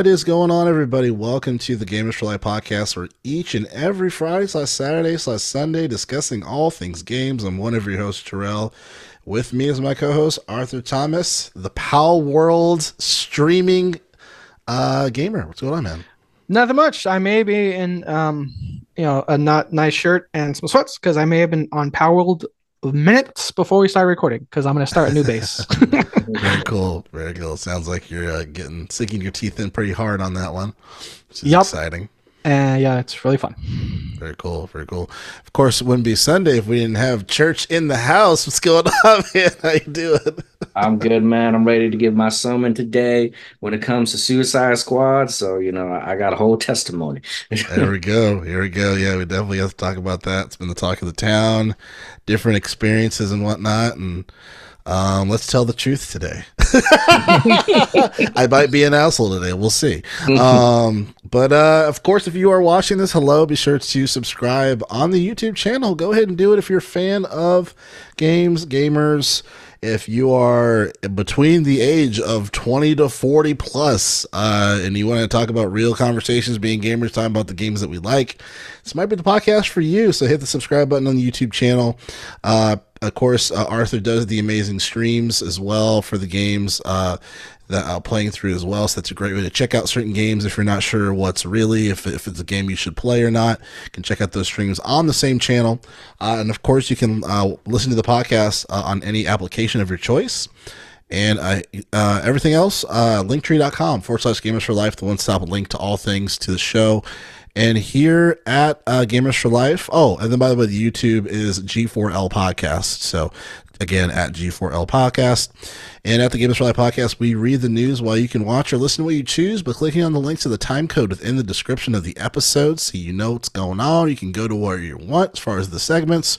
What is going on, everybody? Welcome to the Gamers for Life podcast, where each and every Friday slash Saturday slash Sunday discussing all things games. I'm one of your hosts, Terrell. With me is my co-host Arthur Thomas, the Palworld streaming uh, gamer. What's going on, man? Nothing much. I may be in, um, you know, a not nice shirt and some sweats because I may have been on Palworld minutes before we start recording because I'm going to start a new base. Very cool. Very cool. Sounds like you're uh, getting sinking your teeth in pretty hard on that one. Which is Yup. exciting. And yeah, it's really fun. Very cool. Very cool. Of course, it wouldn't be Sunday if we didn't have church in the house. What's going on, man? How you doing? I'm good, man. I'm ready to give my sermon today when it comes to Suicide Squad. So, you know, I I got a whole testimony. There we go. Here we go. Yeah, we definitely have to talk about that. It's been the talk of the town, different experiences and whatnot. And um, let's tell the truth today. I might be an asshole today. We'll see. Um, but uh, of course, if you are watching this, hello, be sure to subscribe on the YouTube channel. Go ahead and do it if you're a fan of games, gamers. If you are between the age of 20 to 40 plus, uh, and you want to talk about real conversations, being gamers, talking about the games that we like, this might be the podcast for you. So hit the subscribe button on the YouTube channel. Uh, of course, uh, Arthur does the amazing streams as well for the games uh, that I'm playing through as well. So that's a great way to check out certain games if you're not sure what's really if, if it's a game you should play or not. You can check out those streams on the same channel, uh, and of course, you can uh, listen to the podcast uh, on any application of your choice. And uh, uh, everything else, uh, linktree.com forward slash gamers for life, the one stop link to all things to the show. And here at uh, Gamers for Life, oh, and then by the way, the YouTube is G4L Podcast. So again, at G4L Podcast. And at the Gamers for Life Podcast, we read the news while you can watch or listen to what you choose by clicking on the links to the time code within the description of the episode so you know what's going on. You can go to where you want as far as the segments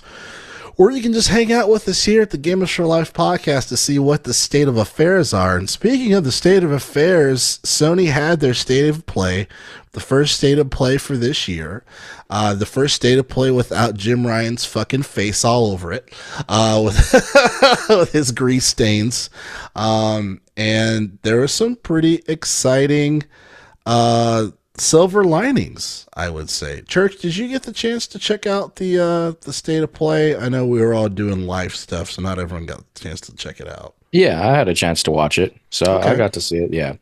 or you can just hang out with us here at the Gamers for Life podcast to see what the state of affairs are. And speaking of the state of affairs, Sony had their state of play, the first state of play for this year, uh, the first state of play without Jim Ryan's fucking face all over it, uh, with, with his grease stains. Um, and there were some pretty exciting uh, silver linings, I would say. Church, did you get the chance to check out the uh, the state of play? I know we were all doing live stuff, so not everyone got the chance to check it out. Yeah, I had a chance to watch it. So Okay. I got to see it. Yeah.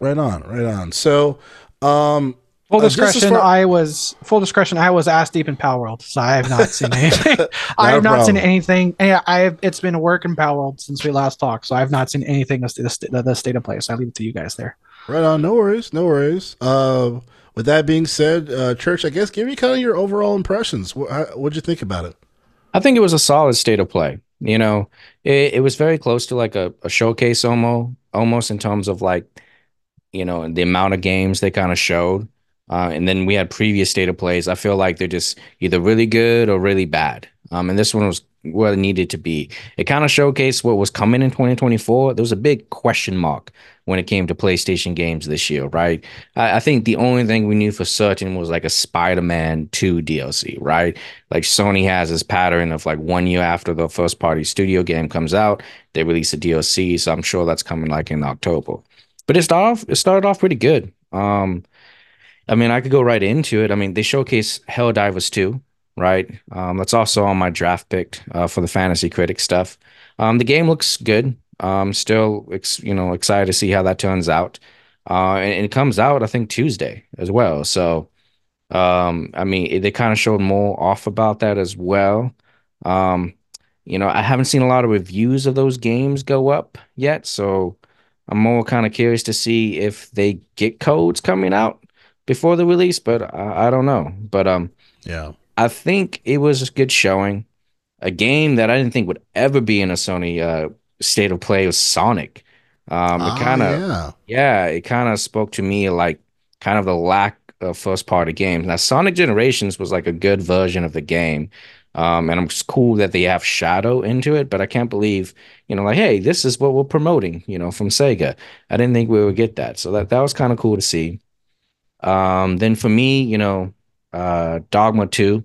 Right on, right on. So, um, Full Uh, this is for- I was full discretion. I was ass deep in Palworld, so I have not seen anything. I Not a have not seen anything. Yeah, I have. It's been a work in Palworld since we last talked, so I have not seen anything of the, the, the state of play. So I leave it to you guys there. Right on. No worries, no worries. Uh, with that being said, uh, Church, I guess give me kind of your overall impressions. What, what'd you think about it? I think it was a solid state of play. You know, it, it was very close to like a, a showcase almost, almost in terms of like, you know, the amount of games they kind of showed. Uh, and then we had previous state of plays. I feel like they're just either really good or really bad. Um, and this one was what it needed to be. It kind of showcased what was coming in 2024. There was a big question mark when it came to PlayStation games this year, right? I, I think the only thing we knew for certain was like a Spider-Man 2 DLC, right? Like Sony has this pattern of like one year after the first party studio game comes out, they release a DLC. So I'm sure that's coming like in October. But it started off, it started off pretty good. Um, I mean, I could go right into it. I mean, they showcase Helldivers 2, right? Um, that's also on my draft pick uh, for the fantasy critic stuff. Um, the game looks good. Um, still, ex- you know, excited to see how that turns out. Uh, and, and it comes out, I think, Tuesday as well. So, um, I mean, they kind of showed more off about that as well. Um, you know, I haven't seen a lot of reviews of those games go up yet, so I'm more kind of curious to see if they get codes coming out before the release, but I, I don't know. But um, Yeah, I think it was a good showing. A game that I didn't think would ever be in a Sony uh, state of play was Sonic. Um, Ah, it kind of yeah. yeah, it kind of spoke to me like kind of the lack of first party games. Now, Sonic Generations was like a good version of the game. Um, and it's cool that they have Shadow into it, but I can't believe, you know, like, hey, this is what we're promoting, you know, from Sega. I didn't think we would get that. So that, that was kind of cool to see. Um, then for me, you know, uh, Dogma 2.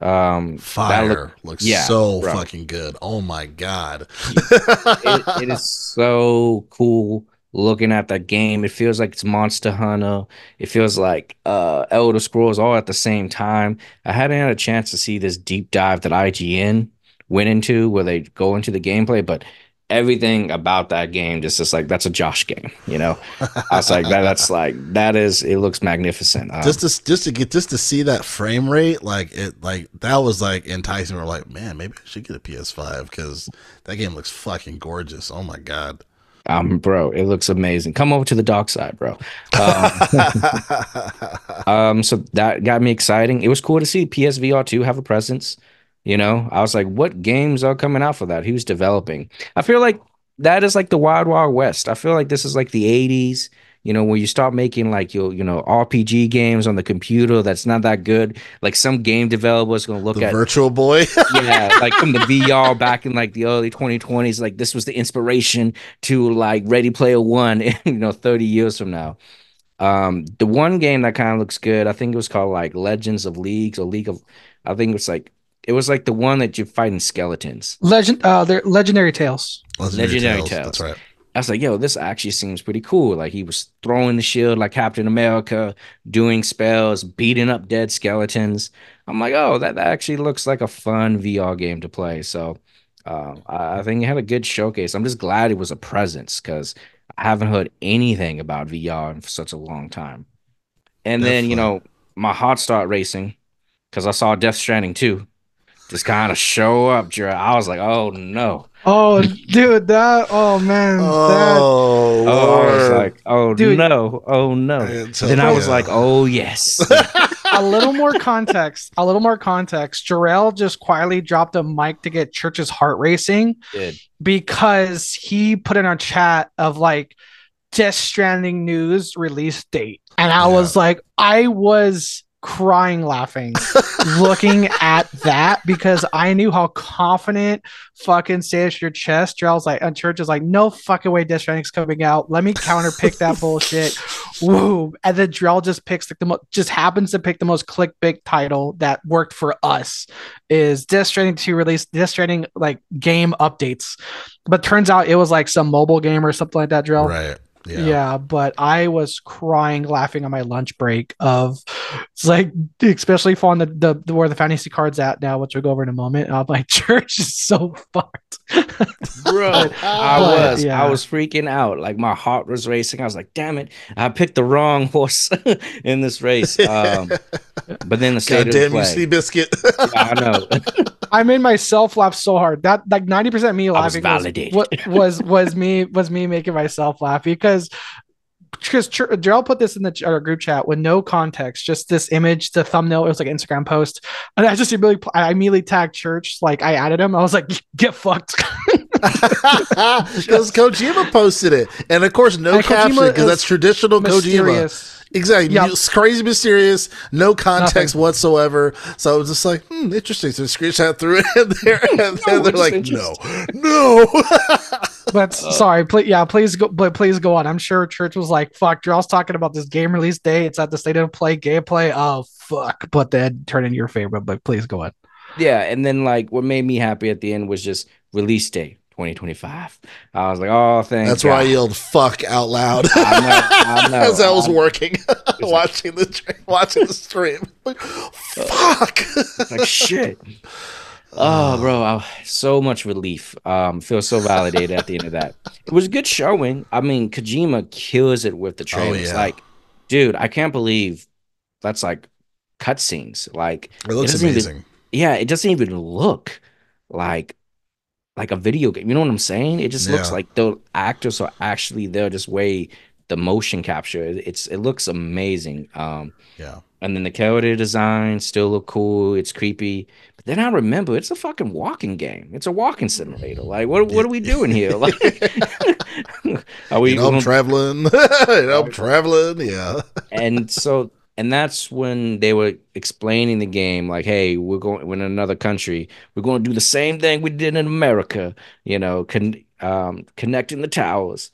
Um, Fire looked- looks yeah, so bro. fucking good. Oh my god. it, it is so cool looking at that game. It feels like it's Monster Hunter. It feels like uh Elder Scrolls all at the same time. I hadn't had a chance to see this deep dive that IGN went into where they go into the gameplay, but everything about that game just is like that's a Josh game, you know. I was like that. That's like that is. It looks magnificent. Um, just to just to get just to see that frame rate, like it, like that was like enticing. We're like, man, maybe I should get a PS5 because that game looks fucking gorgeous. Oh my god. Um, bro, it looks amazing. Come over to the dark side, bro. Um, um, so that got me exciting. It was cool to see PSVR 2 have a presence. You know, I was like, what games are coming out for that? Who's developing? I feel like that is like the wild, wild west. I feel like this is like the 80s, you know, where you start making like your, you know, RPG games on the computer that's not that good. Like some game developer is going to look the at Virtual Boy. yeah, like from the VR back in like the early 2020s, like this was the inspiration to like Ready Player One, you know, 30 years from now. Um, the one game that kind of looks good, I think it was called like Legends of Leagues or League of, I think it was like it was like the one that you're fighting skeletons. Legend, uh, they're legendary tales. Legendary Tales. That's right. I was like, yo, this actually seems pretty cool. Like he was throwing the shield like Captain America, doing spells, beating up dead skeletons. I'm like, oh, that, that actually looks like a fun VR game to play. So uh, I, I think it had a good showcase. I'm just glad it was a presence because I haven't heard anything about VR in such a long time. And then, you know, my heart started racing because I saw Death Stranding 2 just kind of show up, Gerald. I was like, oh no. Oh, dude, that. Oh man. Oh, that, Oh, I was like, oh Dude. no, oh no. It's then I was okay. like, oh yes. a little more context. A little more context. Jarrell just quietly dropped a mic to get Church's heart racing Did. because he put in our chat of like Death Stranding news release date, and I Yeah. was like, I was crying laughing looking at that because I knew how confident fucking say your chest. Jarrell's like, and Church is like, no fucking way Death Stranding's coming out. Let me counter pick that bullshit. Woo. And then Drell just picks like the mo- just happens to pick the most clickbait title that worked for us is Death Stranding 2 release Death Stranding like game updates. But turns out it was like some mobile game or something like that, Drell. right. Yeah. Yeah. but I was crying, laughing on my lunch break. Of it's like, especially for the, the the where the fantasy cards at now, which we'll go over in a moment. I'm like, church is so fucked. Bro, I But, was, yeah. I was freaking out. Like my heart was racing. I was like, damn it, I picked the wrong horse in this race. Um, but then the state God of damn you, play. Seabiscuit. Yeah, I know. I made myself laugh so hard. That like 90% me I laughing was, validated. was, was was me was me making myself laugh because because Darrell put this in the our group chat with no context, just this image, the thumbnail. It was like an Instagram post, and I just immediately I immediately tagged Church. Like I added him. I was like, "Get fucked." Because Kojima posted it, and of course, no And caption because that's traditional Kojima. Mysterious. Exactly, Yeah. it's crazy mysterious, no context Nothing. whatsoever. So I was just like, hmm, interesting. So I screenshot through it, and there, and then they're like, no, no. But uh, sorry, please, yeah, please go, but please go on. I'm sure Church was like, "Fuck." Darrell's talking about this game release day. It's at the state of play gameplay. Oh fuck! But then turn in your favor. But please go on. Yeah, and then like what made me happy at the end was just release date 2025. I was like, oh, thank That's why I yelled "fuck" out loud I know, I know. as I was I- working, watching the tra- watching the stream. Like, fuck. like shit. Oh, bro, I, so much relief. Um, feel so validated at the end of that. It was a good showing. I mean, Kojima kills it with the trailers. yeah. Like, dude, I can't believe that's like cutscenes. Like, It looks even- amazing. yeah, it doesn't even look like like a video game. You know what I'm saying? It just looks like the actors are actually there, just way the motion capture. It's it looks amazing. Um, Yeah. and then the character design still look cool. It's creepy. Then I remember it's a fucking walking game. It's a walking simulator. Like what what are we doing here? Like are we You know, I'm traveling. you know, I'm traveling. Yeah. and so and that's when they were explaining the game like hey we're going we're in another country we're going to do the same thing we did in america you know con- um, connecting the towers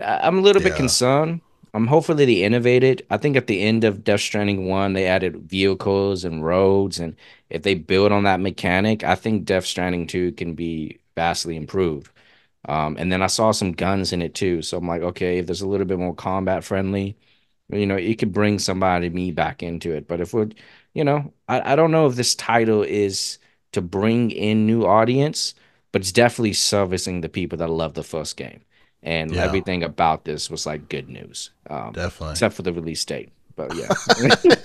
I- i'm a little bit concerned i'm hopefully they innovated i think at the end of death stranding 1 they added vehicles and roads and if they build on that mechanic i think death stranding 2 can be vastly improved Um, and then I saw some guns in it too. So I'm like, okay, if there's a little bit more combat friendly, you know, it could bring somebody me back into it. But if we're, you know, I, I don't know if this title is to bring in new audience, but it's definitely servicing the people that love the first game. And Yeah. everything about this was like good news. Um, Definitely. except for the release date. But yeah.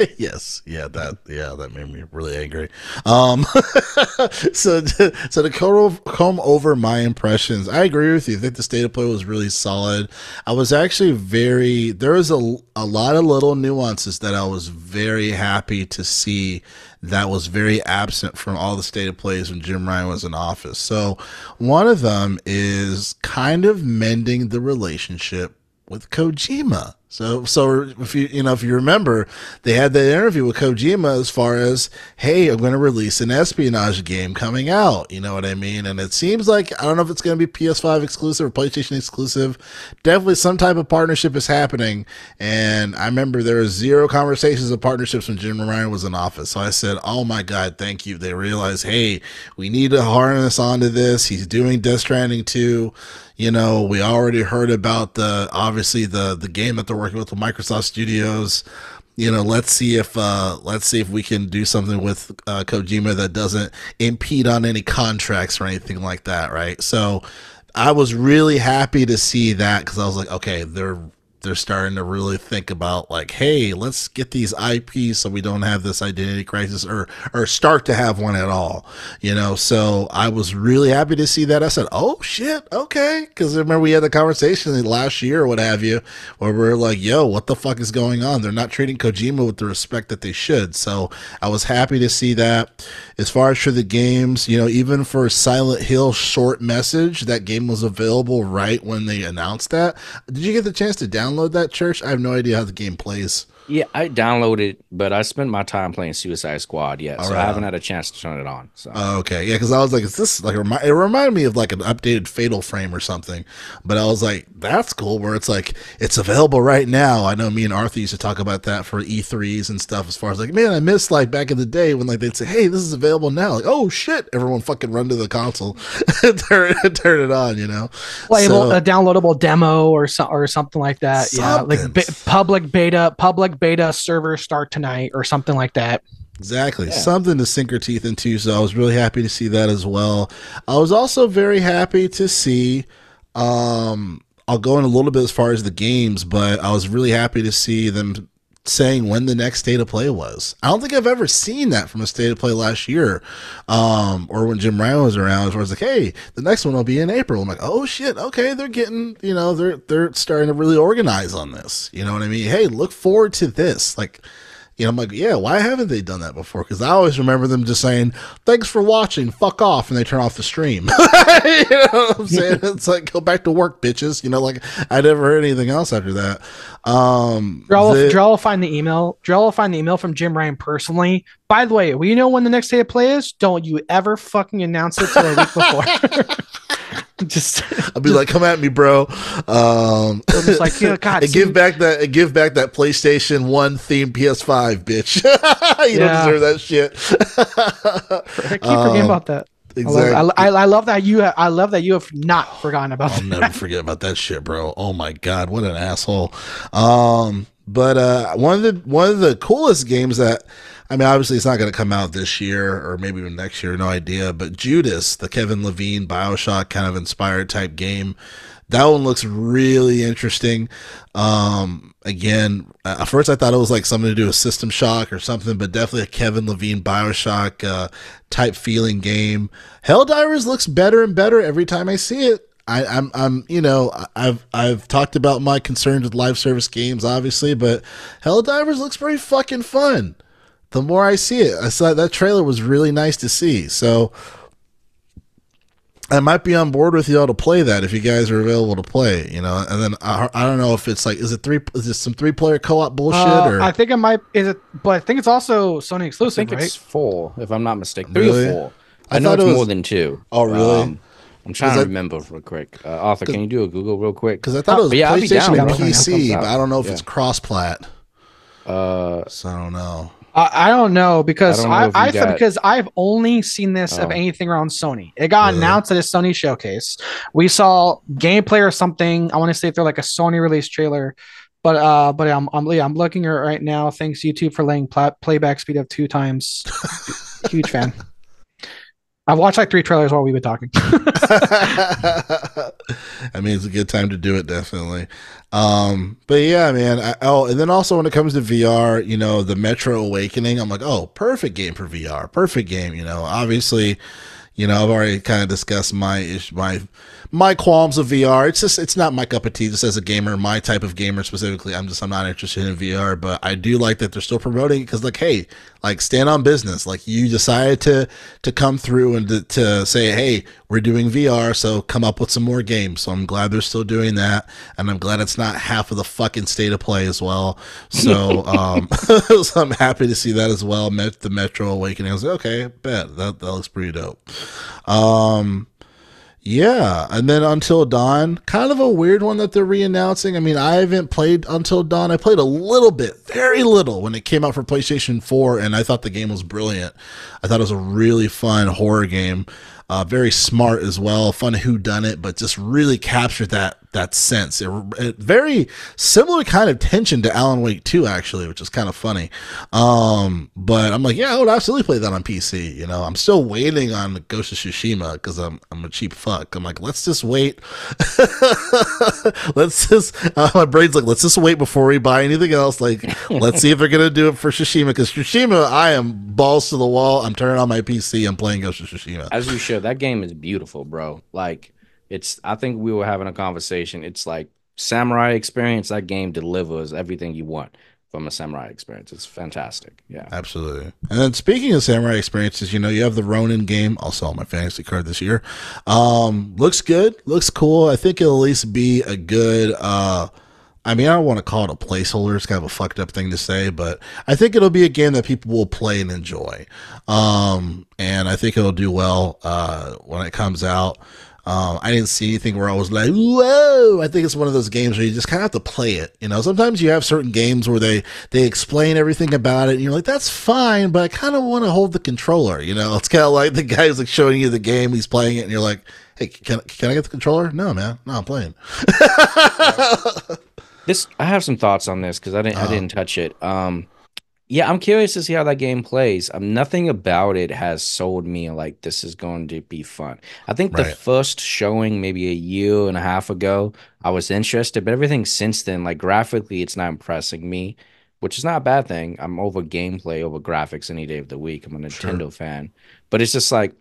yes, yeah, that yeah, that made me really angry. Um, so so to come come over my impressions, I agree with you. I think the state of play was really solid. I was actually very there was a a lot of little nuances that I was very happy to see that was very absent from all the state of plays when Jim Ryan was in office. So one of them is kind of mending the relationship with Kojima. So, so if you you know if you remember, they had that interview with Kojima as far as, hey, I'm going to release an espionage game coming out. You know what I mean? And it seems like I don't know if it's going to be PS5 exclusive or PlayStation exclusive. Definitely some type of partnership is happening. And I remember there was zero conversations of partnerships when Jim Ryan was in office. So I said, oh my god, thank you. They realized, hey, we need to harness onto this. He's doing Death Stranding too. you know we already heard about the obviously the the game that they're working with microsoft studios. You know let's see if uh let's see if we can do something with uh kojima that doesn't impede on any contracts or anything like that right? So i was really happy to see that because i was like okay they're they're starting to really think about like hey let's get these ips so we don't have this identity crisis or or start to have one at all you know? So i was really happy to see that. I said oh shit okay. Because remember we had the conversation last year or what have you where we are like yo what the fuck is going on? They're not treating kojima with the respect that they should. So i was happy to see that. As far as for the games you know even for silent hill short message that game was available right when they announced that. Did you get the chance to download that church? I have no idea how the game plays yeah, I downloaded, but I spent my time playing Suicide Squad yet, so Alright. I haven't had a chance to turn it on. So Oh, okay, yeah, because I was like, "Is this like?" remi- It reminded me of like an updated Fatal Frame or something. But I was like, "That's cool." Where it's like it's available right now. I know me and Arthur used to talk about that for E3s and stuff. As far as like, man, I miss like back in the day when like they'd say, "Hey, this is available now." Like, oh shit, everyone fucking run to the console, turn turn it on. You know, playable So- a downloadable demo or so, or something like that. Yeah, like Something. be- public beta, public beta server start tonight or something like that. Exactly. Yeah. Something to sink our teeth into. So I was really happy to see that as well. I was also very happy to see um I'll go in a little bit as far as the games, but I was really happy to see them saying when the next state of play was. I don't think I've ever seen that from a state of play last year. Um or when Jim Ryan was around where it's like, hey, the next one will be in April. I'm like, oh shit, okay, they're getting, you know, they're they're starting to really organize on this. You know what I mean? Hey, look forward to this. Like you know, I'm like, yeah, why haven't they done that before? Because I always remember them just saying, thanks for watching, fuck off, and they turn off the stream. you know what I'm saying? It's like, go back to work, bitches. You know, like, I never heard anything else after that. Um, Drell, the- Drell will find the email. Drell will find the email from Jim Ryan personally. By the way, we know when the next day of play is. Don't you ever fucking announce it till a week before. just, I'll be like, come at me, bro. Um, just like, know, God, and give back that and give back that PlayStation One themed PS5, bitch. you Yeah. don't deserve that shit. I keep forgetting Um, about that. I exactly. love, I, I, I love that you. I love that you have not forgotten about I'll that. never forget about that shit, bro. Oh my god, what an asshole. Um, but uh, one of the one of the coolest games that I mean, obviously it's not going to come out this year or maybe even next year, no idea. But Judas, the Kevin Levine Bioshock kind of inspired type game, that one looks really interesting. Um, again, at first I thought it was like something to do with System Shock or something, but definitely a Kevin Levine Bioshock uh, type feeling game. Helldivers looks better and better every time I see it. I, I'm, I'm, you know, I've, I've talked about my concerns with live service games, obviously, but Helldivers looks pretty fucking fun. The more I see it, I saw that trailer was really nice to see. So I might be on board with y'all to play that if you guys are available to play, you know. And then I, I don't know if it's like, is it three? Is it some three player co op bullshit Uh, or? I think it might. Is it? But I think it's also Sony exclusive. I think right? it's four, if I'm not mistaken. Three Really? or four. I I, know it's it was- more than two. Oh, really? I'm trying to I- remember real quick. Uh, Arthur, can you do a Google real quick? Because I thought it was But yeah, PlayStation down and PC, but. I don't know if Yeah. it's cross plat. Uh, So I don't know. I, I don't know because I, know I, I got... because I've only seen this of Oh. anything around Sony. It got announced at a Sony showcase. We saw gameplay or something. I want to say if they're like a Sony release trailer, but uh, but I'm I'm yeah, I'm looking at it right now. Thanks YouTube for laying pla- playback speed of two times. Huge fan. I've watched like three trailers while we've been talking. I mean, it's a good time to do it, definitely. Um, but yeah, man. I, oh, and then also when it comes to VR, you know, the Metro Awakening, I'm like, oh, perfect game for VR, perfect game. You know, obviously, you know, I've already kind of discussed my my my qualms of VR. It's just it's not my cup of tea. Just as a gamer, my type of gamer specifically, I'm just I'm not interested in VR. But I do like that they're still promoting because, like, hey, like stand on business. Like you decided to to come through and to, to say, hey, we're doing VR, so come up with some more games. So I'm glad they're still doing that, and I'm glad it's not half of the fucking state of play as well. So um, so I'm happy to see that as well. Met the Metro Awakening. I was like, okay, bet that that looks pretty dope. Um, yeah, and then Until Dawn, kind of a weird one that they're re-announcing. I mean, I haven't played Until Dawn. I played a little bit, very little, when it came out for PlayStation 4, and I thought the game was brilliant. I thought it was a really fun horror game, uh, very smart as well, fun who done it, but just really captured that that sense. It, it very similar kind of tension to Alan Wake 2, actually, which is kind of funny. Um, but I'm like, yeah, I would absolutely play that on PC. You know, I'm still waiting on Ghost of Tsushima because I'm I'm a cheap fuck. I'm like, let's just wait. let's just uh, my brain's like, let's just wait before we buy anything else. Like, let's see if they're gonna do it for Tsushima because Tsushima, I am balls to the wall. I'm turning on my PC. I'm playing Ghost of Tsushima. As you should. That game is beautiful, bro. Like it's I think we were having a conversation. It's like samurai experience. That game delivers everything you want from a samurai experience. It's fantastic. Yeah. Absolutely. And then speaking of samurai experiences, you know, you have the Ronin game, also on my fantasy card this year. Um, looks good, looks cool. I think it'll at least be a good uh I mean, I don't want to call it a placeholder. It's kind of a fucked up thing to say, but I think it'll be a game that people will play and enjoy. Um, and I think it'll do well uh, when it comes out. Um, I didn't see anything where I was like, whoa. I think it's one of those games where you just kind of have to play it. You know, sometimes you have certain games where they, they explain everything about it and you're like, that's fine, but I kind of want to hold the controller. You know, it's kind of like the guy's like showing you the game, he's playing it and you're like, hey, can, can I get the controller? No, man, no, I'm playing. This I have some thoughts on this because I didn't I Uh-huh. didn't touch it. Um yeah, I'm curious to see how that game plays. Um, nothing about it has sold me like this is going to be fun. I think the first showing maybe a year and a half ago, I was interested, but everything since then, like graphically, it's not impressing me, which is not a bad thing. I'm over gameplay over graphics any day of the week. I'm a Sure. Nintendo fan, but it's just like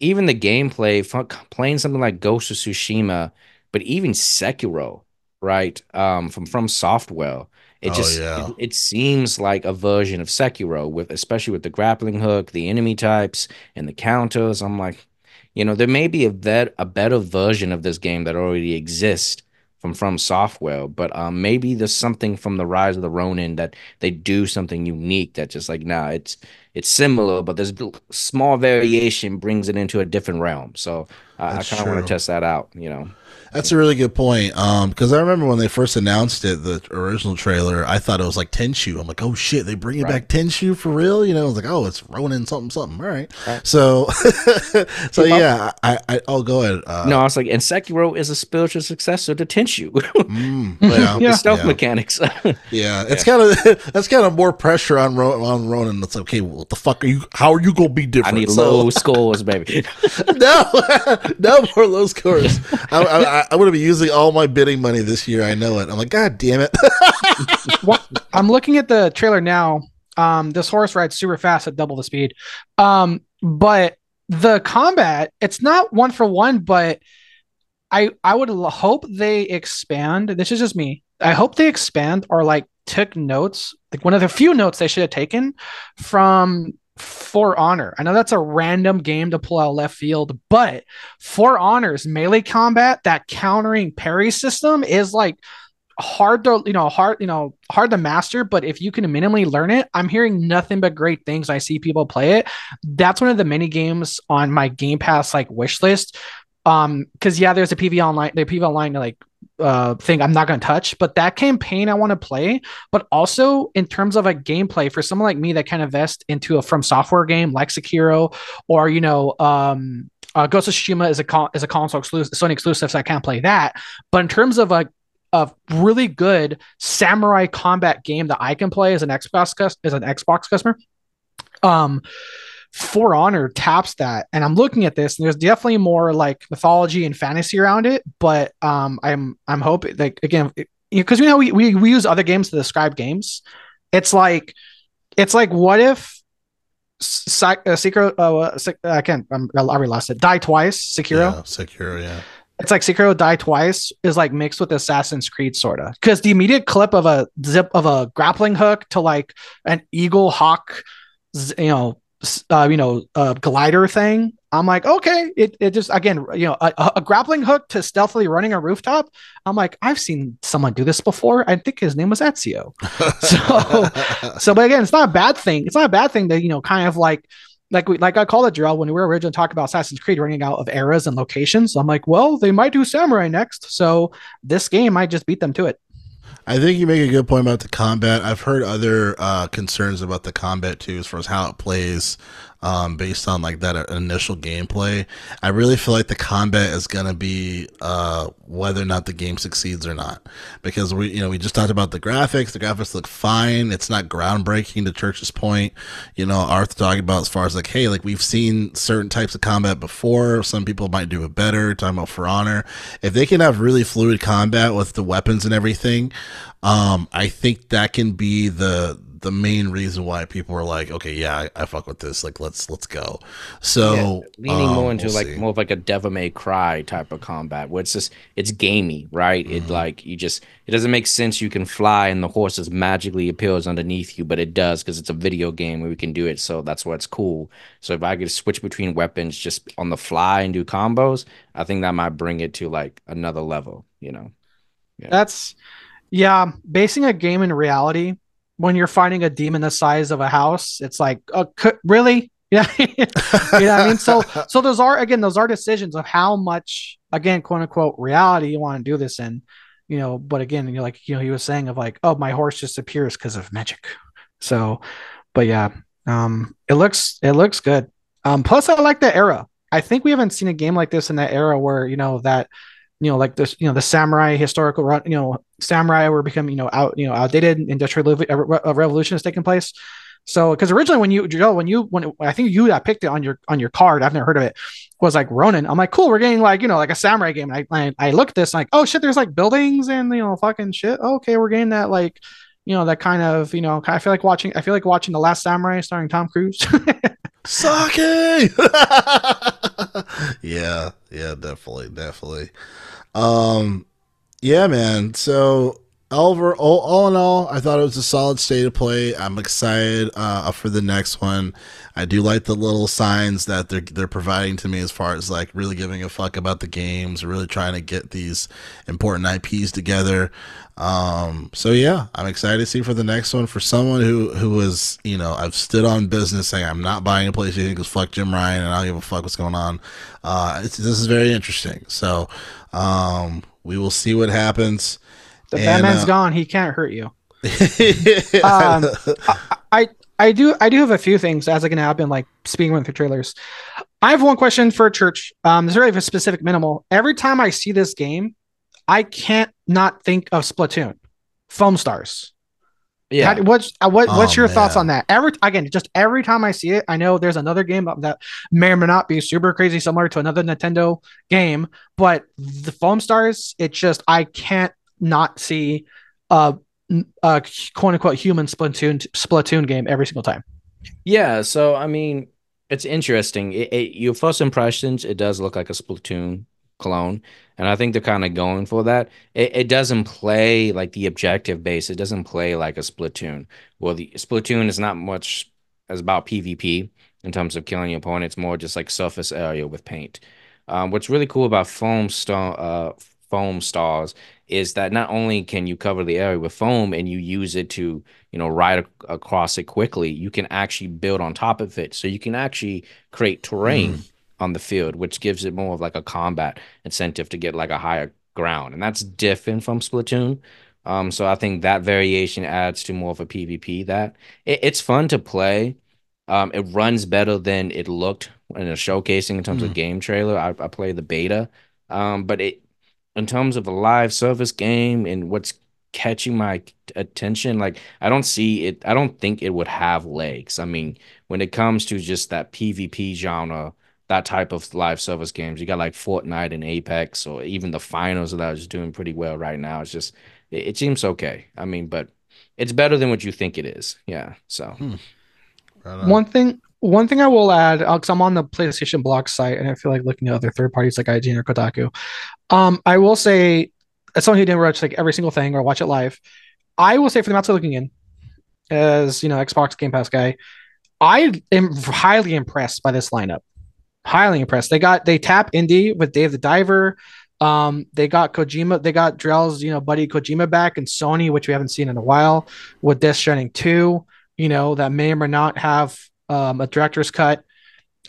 even the gameplay, playing something like Ghost of Tsushima, but even Sekiro, right? Um, from from Software, it Oh, just yeah. it, it seems like a version of Sekiro with especially with the grappling hook, the enemy types, and the counters. I'm like, you know, there may be a vet a better version of this game that already exists from from software, but um, maybe there's something from the Rise of the Ronin that they do something unique that just like nah, it's it's similar, but there's small variation brings it into a different realm. So uh, I kind of want to test that out. You know, That's a really good point. Um, because I remember when they first announced it, the original trailer, I thought it was like Tenchu. I'm like, oh shit, they bringing Right. back Tenchu for real? You know, I was like, oh, it's Ronin something something. All right. Right. So, so yeah, I, I, oh, go ahead. Uh, no, I was like, and Sekiro is a spiritual successor to Tenchu. mm, yeah, Yeah. stealth yeah. mechanics. Yeah, it's kind of that's kind of more pressure on Ro- on Ronin. It's like, okay, well, what the fuck are you? How are you gonna be different? I need So- low scores, baby. no, no more low scores. I, I, I'm going to be using all my bidding money this year. I know it. I'm like, God damn it. What I'm looking at the trailer now. Um, this horse rides super fast at double the speed. Um, but the combat, it's not one for one, but I I would l- hope they expand. This is just me. I hope they expand or like took notes, like one of the few notes they should have taken from For Honor. I know that's a random game to pull out left field, but For Honor's melee combat, that countering parry system is like hard to you know hard you know hard to master but if you can minimally learn it i'm hearing nothing but great things. I see people play it. That's one of the many games on my game pass like wish list. Um because yeah there's a pv online the pv online like uh thing I'm not gonna touch. But that campaign I want to play. But also in terms of a gameplay for someone like me that can invest into a from software game like Sekiro or you know um uh, Ghost of Tsushima is a con- is a console exclusive, Sony exclusive, so I can't play that. But in terms of a a really good samurai combat game that I can play as an Xbox as an Xbox customer, um, For Honor taps that, and I'm looking at this, and there's definitely more like mythology and fantasy around it. But um, I'm I'm hoping like again because you know we, we we use other games to describe games. It's like it's like what if Secret, uh, Sekiro, uh, I can't, I'm, I already lost it. Die twice, Sekiro. Yeah, Sekiro, yeah. It's like Sekiro Die Twice is like mixed with Assassin's Creed sorta. Because the immediate clip of a zip of a grappling hook to like an eagle hawk, you know, uh, you know, uh, glider thing. I'm like, okay, it, it just again, you know, a, a, grappling hook to stealthily running a rooftop. I'm like, I've seen someone do this before. I think his name was Ezio. so, so, but again, it's not a bad thing. It's not a bad thing to you know, kind of like like we like I call it Jarrell when we were originally talking about Assassin's Creed running out of eras and locations. I'm like, well, they might do samurai next, so this game might just beat them to it. I think you make a good point about the combat. I've heard other uh, concerns about the combat too, as far as how it plays um, based on like that initial gameplay. I really feel like the combat is gonna be uh, whether or not the game succeeds or not, because we you know we just talked about the graphics. The graphics look fine. It's not groundbreaking. To Church's point, you know, Arthur talking about as far as like, hey, like we've seen certain types of combat before. Some people might do it better. Talking about For Honor, if they can have really fluid combat with the weapons and everything, um, I think that can be the the main reason why people are like, okay, yeah, I, I fuck with this. Like, let's let's go. So yeah, leaning um, more into we'll like see. more of like a Devil May Cry type of combat, where it's just it's gamey, right? Mm-hmm. It like you just it doesn't make sense. You can fly and the horse just magically appears underneath you, but it does because it's a video game where we can do it. So that's what's cool. So if I could switch between weapons just on the fly and do combos, I think that might bring it to like another level. You know, yeah. that's yeah, basing a game in reality when you're fighting a demon the size of a house, it's like, uh, really? Yeah, you know I mean. So, so those are again, those are decisions of how much, again, quote unquote, reality you want to do this in. You know, but again, you're like, you know, he was saying of like, oh, my horse just appears because of magic. So, but yeah, um, it looks it looks good. Um, plus I like the era. I think we haven't seen a game like this in that era where you know that you know, like this, you know, the samurai historical run, you know, samurai were becoming, you know, out, you know, outdated. Industrial uh, uh, revolution is taking place. So, because originally when you Joe, when you when I think you that picked it on your on your card, I've never heard of it, was like Ronin. I'm like, cool, we're getting like you know like a samurai game. I I, I look this like, oh shit, there's like buildings and you know fucking shit. okay, we're getting that like you know that kind of you know I feel like watching I feel like watching the Last Samurai starring Tom Cruise. Sake. yeah, yeah, definitely, definitely. Um, yeah, man. So over all, all in all, I thought it was a solid state of play. I'm excited uh, for the next one. I do like the little signs that they're they're providing to me as far as like really giving a fuck about the games, really trying to get these important IPs together. Um, so yeah, I'm excited to see for the next one. For someone who who was you know I've stood on business saying I'm not buying a PlayStation because fuck Jim Ryan and I don't give a fuck what's going on. Uh, this is very interesting. So um, we will see what happens. The and, Batman's uh, gone. He can't hurt you. um, I, I do I do have a few things as I can happen like speaking with the trailers. I have one question for church. Um, there's really a specific minimal. Every time I see this game, I can't not think of Splatoon, Foam Stars. Yeah. How, what's uh, what, what's oh, your man. thoughts on that? Every again, just every time I see it, I know there's another game that may or may not be super crazy similar to another Nintendo game, but the Foam Stars, it just I can't not see a, a quote unquote human Splatoon Splatoon game every single time. Yeah, so I mean, it's interesting. It, it, your first impressions, it does look like a Splatoon clone and i think they're kind of going for that. It, it doesn't play like the objective base. It doesn't play like a splatoon. Well the splatoon is not much as about pvp in terms of killing your opponent. It's more just like surface area with paint. Um, what's really cool about foam star uh, foam stars is that not only can you cover the area with foam and you use it to you know ride ac- across it quickly you can actually build on top of it so you can actually create terrain mm on the field, which gives it more of like a combat incentive to get like a higher ground, and that's different from Splatoon. Um, so I think that variation adds to more of a PvP. That it, it's fun to play. Um, it runs better than it looked in a showcasing in terms of Mm. game trailer. I, I played the beta, um, but it in terms of a live service game and what's catching my attention, like I don't see it. I don't think it would have legs. I mean, when it comes to just that PvP genre, that type of live service games, you got like Fortnite and Apex, or even the finals that of that is doing pretty well right now. It's just it, it seems okay. I mean, but it's better than what you think it is. Yeah. So hmm. Right on. One thing, one thing I will add, because I'm on the PlayStation blog site, and I feel like looking at other third parties like IGN or Kotaku. Um, I will say, as someone who didn't watch like every single thing or watch it live, I will say from the outside looking in, as you know, Xbox Game Pass guy, I am highly impressed by this lineup. Highly impressed. They got they tap indie with Dave the Diver. Um, they got Kojima, they got Drell's, you know, buddy Kojima back and Sony, which we haven't seen in a while, with Death Stranding 2, you know, that may or may not have um, a director's cut.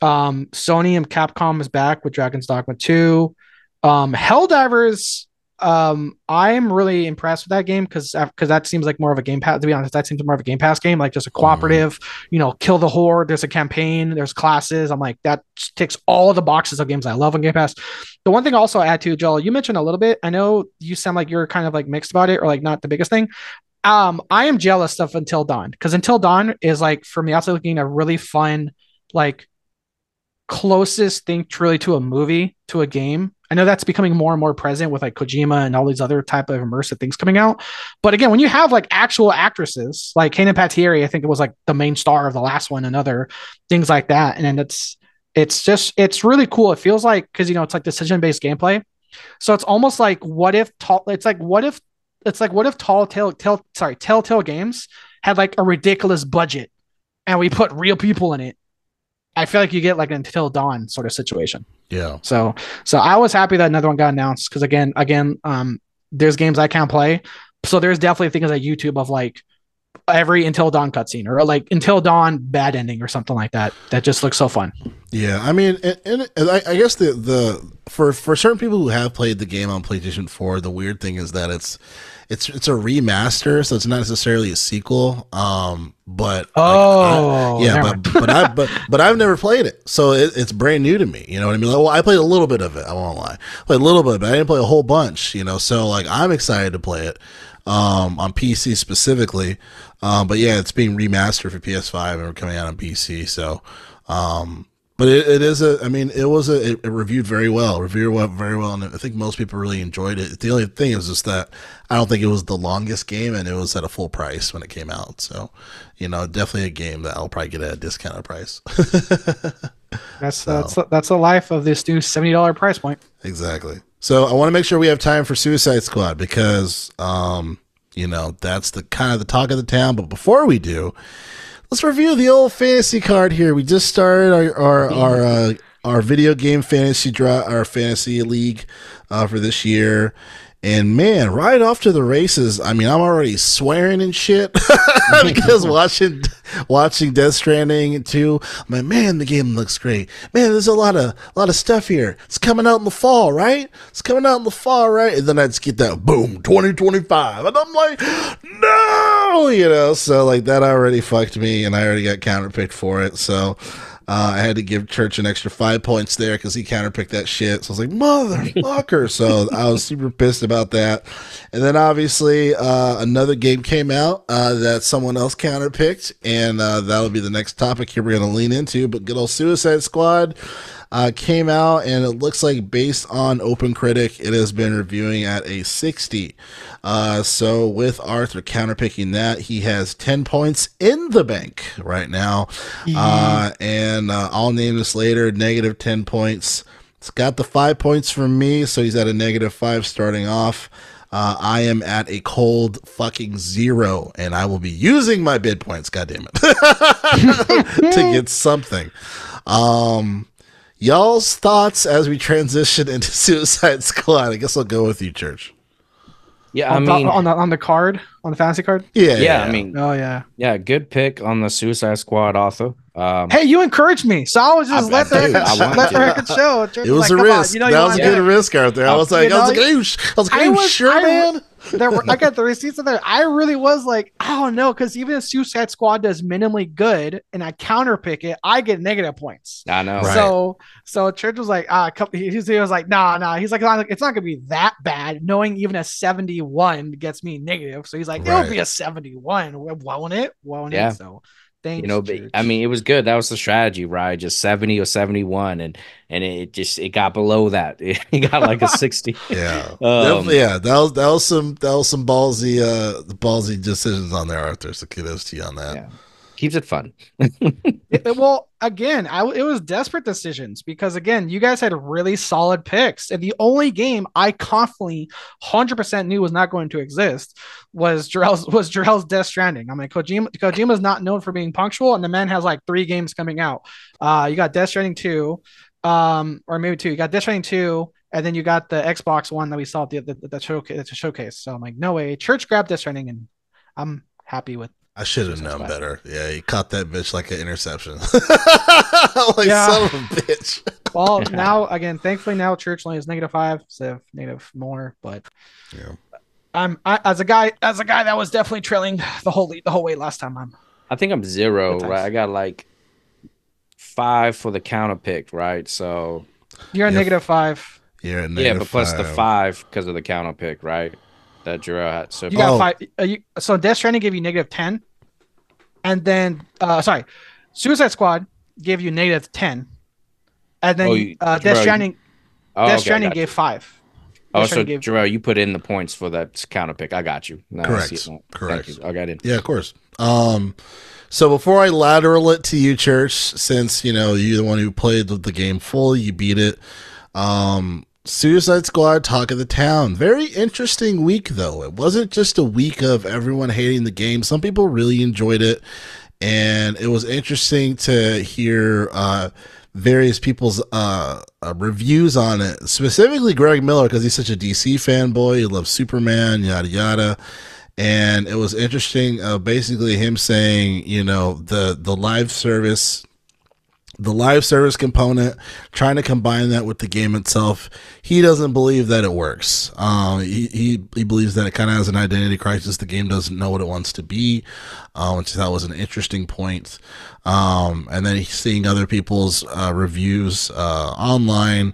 Um, Sony and Capcom is back with Dragon's Dogma 2. Um, Helldivers, um, I'm really impressed with that game because because that seems like more of a game pass. To be honest, that seems more of a game pass game, like just a cooperative. You know, kill the horde. There's a campaign. There's classes. I'm like that ticks all the boxes of games I love on Game Pass. The one thing I also add to Joel, you mentioned a little bit. I know you sound like you're kind of like mixed about it, or like not the biggest thing. Um, I am jealous of Until Dawn because Until Dawn is like for me outside looking a really fun, like closest thing truly to a movie to a game. I know that's becoming more and more present with like Kojima and all these other type of immersive things coming out. But again, when you have like actual actresses like Kanan Patieri, I think it was like the main star of the last one and other things like that, and it's it's just it's really cool. It feels like because you know it's like decision based gameplay, so it's almost like what if. It's like what if it's like what if tall tell tell sorry Telltale Games had like a ridiculous budget and we put real people in it. I feel like you get like an Until Dawn sort of situation. Yeah. So so I was happy that another one got announced because again again um there's games I can't play. So there's definitely things like YouTube of like every Until Dawn cutscene or like Until Dawn bad ending or something like that. That just looks so fun. Yeah, I mean, and, and I, I guess the the for for certain people who have played the game on PlayStation Four, the weird thing is that it's it's it's a remaster, so it's not necessarily a sequel. Um, but like, I- Oh yeah, but but I but but I've never played it, so it, it's brand new to me. You know what I mean? Like, well, I played a little bit of it. I won't lie, I played a little bit, but I didn't play a whole bunch. You know, so like I'm excited to play it um, on PC specifically. Um, but yeah, it's being remastered for PS5 and we're coming out on PC. So, um, but it, it is a. I mean, it was a. It, it reviewed very well. Reviewed well, very well, and I think most people really enjoyed it. The only thing is just that I don't think it was the longest game, and it was at a full price when it came out. So, you know, definitely a game that I'll probably get at a discounted price. that's So- that's that's the life of this new seventy dollar price point. Exactly. So I want to make sure we have time for Suicide Squad because, um, you know, that's the kind of the talk of the town. But before we do, let's review the old fantasy card here. We just started our our our, uh, our video game fantasy draw, our fantasy league uh, for this year. And man, right off to the races. I mean, I'm already swearing and shit because watching watching Death Stranding too. I'm like, man, the game looks great. Man, there's a lot of a lot of stuff here. It's coming out in the fall, right? It's coming out in the fall, right? And then I just get that boom, 2025, and I'm like, no, you know. So like that already fucked me, and I already got counterpicked for it. So. Uh, I had to give Church an extra five points there because he counterpicked that shit. So I was like, motherfucker. so I was super pissed about that. And then obviously uh, another game came out uh, that someone else counterpicked, and uh, that'll be the next topic here we're going to lean into. But good old Suicide Squad uh, came out, and it looks like based on Open Critic, it has been reviewing at a 60. Uh, so with Arthur counterpicking that, he has 10 points in the bank right now. Uh, and uh, I'll name this later negative 10 points. It's got the five points from me, so he's at a negative five starting off. Uh, I am at a cold fucking zero, and I will be using my bid points. God damn it, to get something. Um, y'all's thoughts as we transition into Suicide Squad. I guess I'll go with you, Church. yeah, I on, top- mean, on the on the card on the fantasy card. Yeah, yeah, I mean, Oh yeah. yeah, good pick on the Suicide Squad Arthur. Um, Hey, you encouraged me, so I was just I- let the I do. record, I want let the record show. Church It was like, a "Come on, risk. you know you that was a good it." risk out there. I was like, you I was like, are you, I was like, are you was- sure, I- man? there were, I got the receipts in there. I really was like, I don't know, because even if Suicide Squad does minimally good and I counter pick it, I get negative points. I know. Right. So, so Church was like, uh, couple- he, he was like, nah, nah. He's like, it's not gonna be that bad. Knowing even a seventy-one gets me negative, so he's like, Right. it'll be a seventy-one, won't it? Won't Yeah. it? So, thanks. you know but, i mean it was good that was the strategy right just 70 or 71 and and it just it got below that it got like a 60 Yeah, Um, yeah. That was that was some that was some ballsy uh ballsy decisions on there, Arthur. So kudos to you on that. Yeah. Keeps it fun well, again, I it was desperate decisions because again, you guys had really solid picks, and the only game I confidently, hundred percent knew was not going to exist was Jarrell's was Jarrell's Death Stranding. I mean, Kojima Kojima's not known for being punctual, and the man has like three games coming out. Uh, you got Death Stranding two, um, or maybe two. You got Death Stranding two. And then you got the Xbox one that we saw at the the, the showcase. A showcase. So I'm like, no way. Church grabbed Death Stranding, and I'm happy with I should have known better. Yeah, he caught that bitch like an interception. like Yeah. son of a bitch. Well, now again, thankfully now Church Lane is negative five instead of negative more. But Yeah. I'm I, as a guy as a guy that was definitely trailing the whole the whole way last time. I'm i think i'm zero right i got like five for the counter pick right so you're a Yeah. negative five. You're at yeah negative but plus the five because of the counter pick right that Jarrell had so You got Oh. five. Uh, you, so Death Stranding gave you negative ten, and then uh sorry, Suicide Squad gave you negative ten, and then Oh, you- uh, Jarrell, Death you- Stranding oh, Death okay, Stranding got gave five. oh Death so Stranding gave Jarrell, you put in the points for that counter pick i got you Now I Correct. it. Thank Correct. you. i got it Yeah, of course. Um, so before I lateral it to you, Church, since you know you're the one who played the, the game full, you beat it. Um, Suicide Squad talk of the town. Very interesting week though. It wasn't just a week of everyone hating the game. Some people really enjoyed it, and it was interesting to hear uh, various people's uh, uh, reviews on it. Specifically, Greg Miller because he's such a DC fanboy. He loves Superman, yada yada and it was interesting uh, basically him saying you know the the live service the live service component trying to combine that with the game itself he doesn't believe that it works. Um he he, he believes that it kind of has an identity crisis. The game doesn't know what it wants to be uh, which thought was an interesting point. Um and then seeing other people's uh, reviews uh online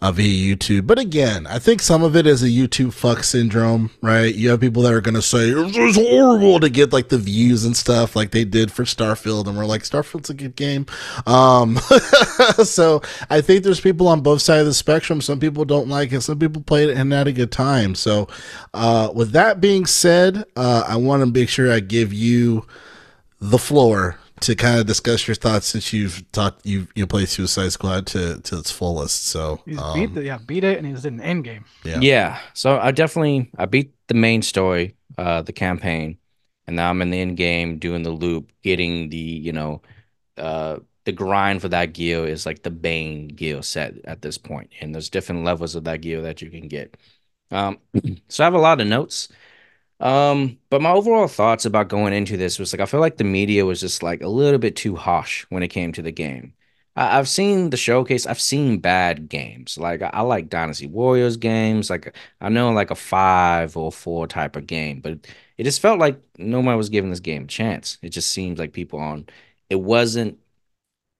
uh, via YouTube. But again, I think some of it is a YouTube fuck syndrome, right? You have people that are going to say it's horrible to get like the views and stuff, like they did for Starfield, and we're like, Starfield's a good game. Um, so I think there's people on both sides of the spectrum. Some people don't like it, some people played it and had a good time. So, uh, with that being said, uh, I want to make sure I give you the floor to kind of discuss your thoughts since you've talked you you played Suicide Squad to to its fullest. So He's um, beat the, yeah beat it and he's in the end game. Yeah. Yeah. So I definitely I beat the main story, uh, the campaign, and now I'm in the end game doing the loop, getting the you know, uh, the grind for that gear is like the Bane gear set at this point, and there's different levels of that gear that you can get. Um, so I have a lot of notes. Um, but my overall thoughts about going into this was like I feel like the media was just like a little bit too harsh when it came to the game. I, I've seen the showcase. I've seen bad games. Like I, I like Dynasty Warriors games. Like I know like a five or four type of game, but it just felt like nobody was giving this game a chance. It just seems like people on. It wasn't,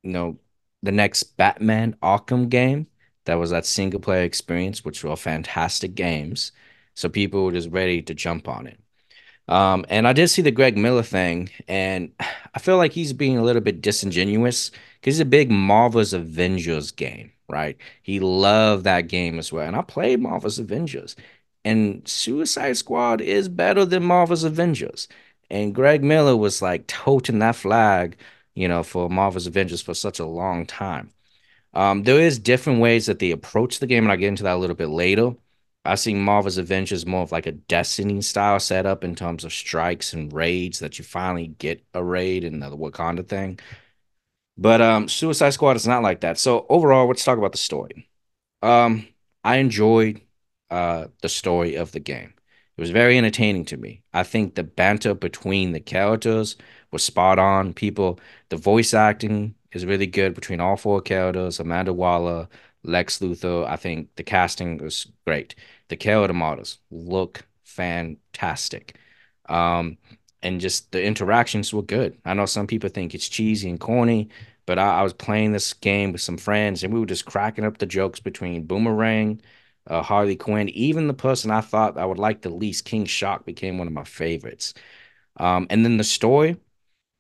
you know, the next Batman Arkham game. That was that single player experience, which were fantastic games. So people were just ready to jump on it. Um, and I did see the Greg Miller thing, and I feel like he's being a little bit disingenuous because he's a big Marvel's Avengers game, right? He loved that game as well. And I played Marvel's Avengers, and Suicide Squad is better than Marvel's Avengers. And Greg Miller was like toting that flag, you know, for Marvel's Avengers for such a long time. Um, there is different ways that they approach the game, and I'll get into that a little bit later. I see Marvel's Avengers more of like a Destiny style setup in terms of strikes and raids that you finally get a raid in the Wakanda thing. But um, Suicide Squad is not like that. So overall, let's talk about the story. Um, I enjoyed uh the story of the game. It was very entertaining to me. I think the banter between the characters was spot on. People, the voice acting is really good between all four characters. Amanda Waller, Lex Luthor. I think the casting was great. The character models look fantastic. Um, and just the interactions were good. I know some people think it's cheesy and corny, but I, I, was playing this game with some friends and we were just cracking up the jokes between Boomerang, uh, Harley Quinn, even the person I thought I would like the least, King Shark, became one of my favorites. Um, and then the story,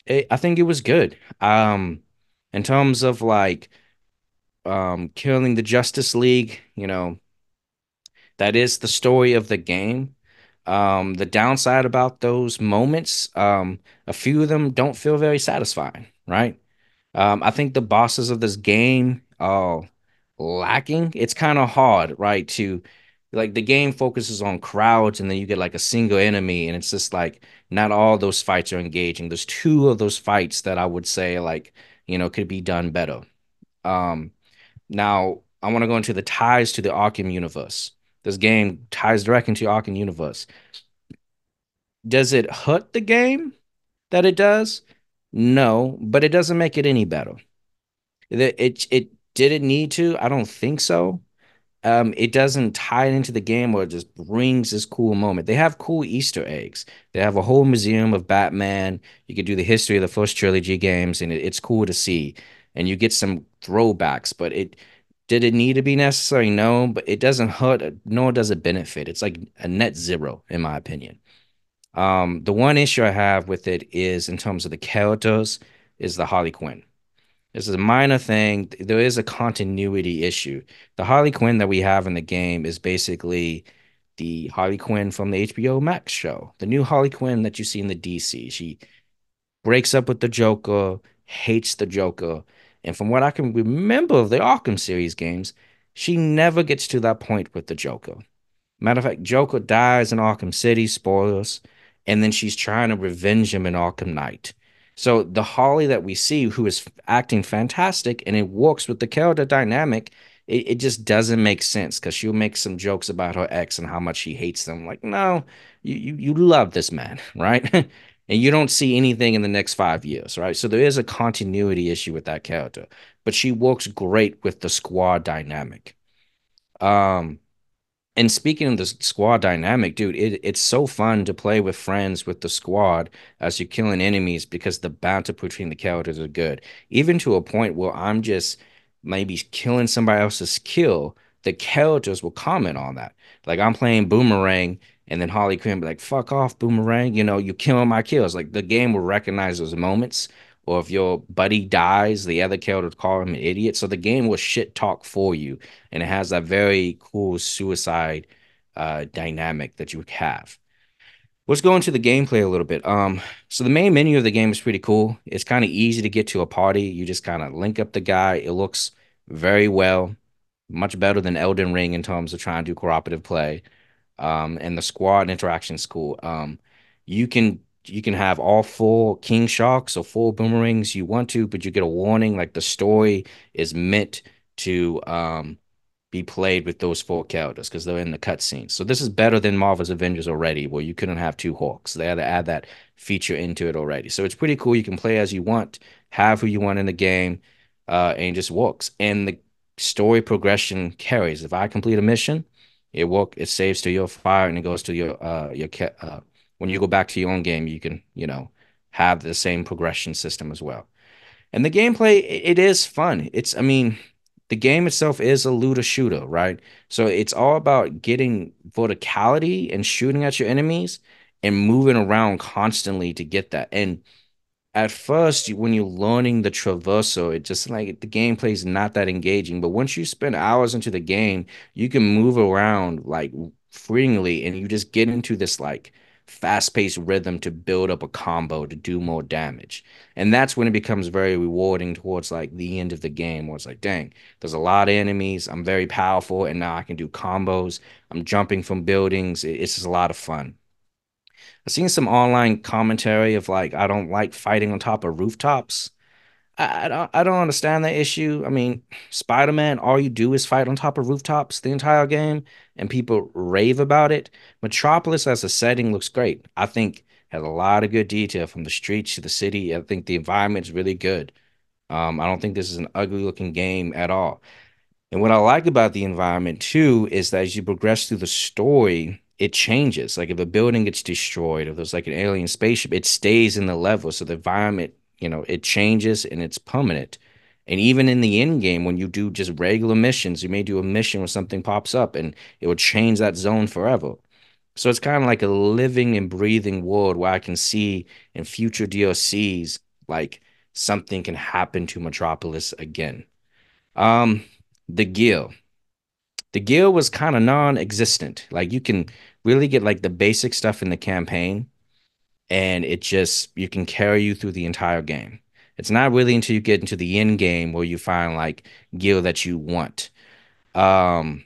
it, I think it was good. Um, in terms of like um, killing the Justice League, you know, that is the story of the game. Um, the downside about those moments, um, a few of them don't feel very satisfying, right? Um, I think the bosses of this game are lacking. It's kind of hard, right? To like the game focuses on crowds and then you get like a single enemy, and it's just like not all those fights are engaging. There's two of those fights that I would say like, you know, could be done better. Um, now I want to go into the ties to the Arkham universe. This game ties direct into Arkham universe. Does it hurt the game that it does? No, but it doesn't make it any better. It it, it did it need to? I don't think so. Um, it doesn't tie it into the game or it just brings this cool moment. They have cool Easter eggs. They have a whole museum of Batman. You can do the history of the first trilogy games, and it, it's cool to see. And you get some throwbacks, but it did it need to be necessary? No, but it doesn't hurt, nor does it benefit. It's like a net zero, in my opinion. Um, the one issue I have with it is in terms of the characters, is the Harley Quinn. This is a minor thing. There is a continuity issue. The Harley Quinn that we have in the game is basically the Harley Quinn from the HBO Max show, the new Harley Quinn that you see in the DC. She breaks up with the Joker, hates the Joker, and from what I can remember of the Arkham series games, she never gets to that point with the Joker. Matter of fact, Joker dies in Arkham City, spoilers, and then she's trying to revenge him in Arkham Knight. So the Holly that we see, who is acting fantastic and it works with the character dynamic, it, it just doesn't make sense because she'll make some jokes about her ex and how much she hates them. Like, no, you you, you love this man, right? And you don't see anything in the next five years, right? So there is a continuity issue with that character, but she works great with the squad dynamic. Um, and speaking of the squad dynamic, dude, it, it's so fun to play with friends with the squad as you're killing enemies because the banter between the characters are good. Even to a point where I'm just maybe killing somebody else's kill, the characters will comment on that. Like I'm playing Boomerang and then Holly Quinn be like, fuck off, boomerang. You know, you killing my kills. Like the game will recognize those moments. Or if your buddy dies, the other character call him an idiot. So the game will shit talk for you. And it has that very cool suicide uh, dynamic that you have. Let's go into the gameplay a little bit. Um, so the main menu of the game is pretty cool. It's kind of easy to get to a party. You just kind of link up the guy. It looks very well, much better than Elden Ring in terms of trying to do cooperative play um, and the squad interaction school. Um, you can you can have all full king sharks or full boomerangs you want to, but you get a warning like the story is meant to um, be played with those four characters because they're in the cutscenes. So this is better than Marvel's Avengers already, where you couldn't have two Hawks. They had to add that feature into it already. So it's pretty cool. You can play as you want, have who you want in the game, uh, and it just works. And the story progression carries. If I complete a mission, it work. It saves to your fire and it goes to your uh your uh when you go back to your own game, you can you know have the same progression system as well. And the gameplay, it is fun. It's I mean, the game itself is a looter shooter, right? So it's all about getting verticality and shooting at your enemies and moving around constantly to get that. And at first when you're learning the traversal it just like the gameplay is not that engaging but once you spend hours into the game you can move around like freely and you just get into this like fast-paced rhythm to build up a combo to do more damage. And that's when it becomes very rewarding towards like the end of the game where it's like dang there's a lot of enemies i'm very powerful and now i can do combos i'm jumping from buildings it's just a lot of fun I've seen some online commentary of like I don't like fighting on top of rooftops. I, I don't I don't understand that issue. I mean, Spider-Man, all you do is fight on top of rooftops the entire game, and people rave about it. Metropolis as a setting looks great. I think has a lot of good detail from the streets to the city. I think the environment is really good. Um, I don't think this is an ugly looking game at all. And what I like about the environment too is that as you progress through the story, it changes. Like if a building gets destroyed, if there's like an alien spaceship, it stays in the level. So the environment, you know, it changes and it's permanent. And even in the end game, when you do just regular missions, you may do a mission where something pops up and it will change that zone forever. So it's kind of like a living and breathing world where I can see in future DLCs like something can happen to Metropolis again. Um, the Guild. The Guild was kind of non-existent. Like you can really get like the basic stuff in the campaign, and it just you can carry you through the entire game. It's not really until you get into the end game where you find like gear that you want. Um,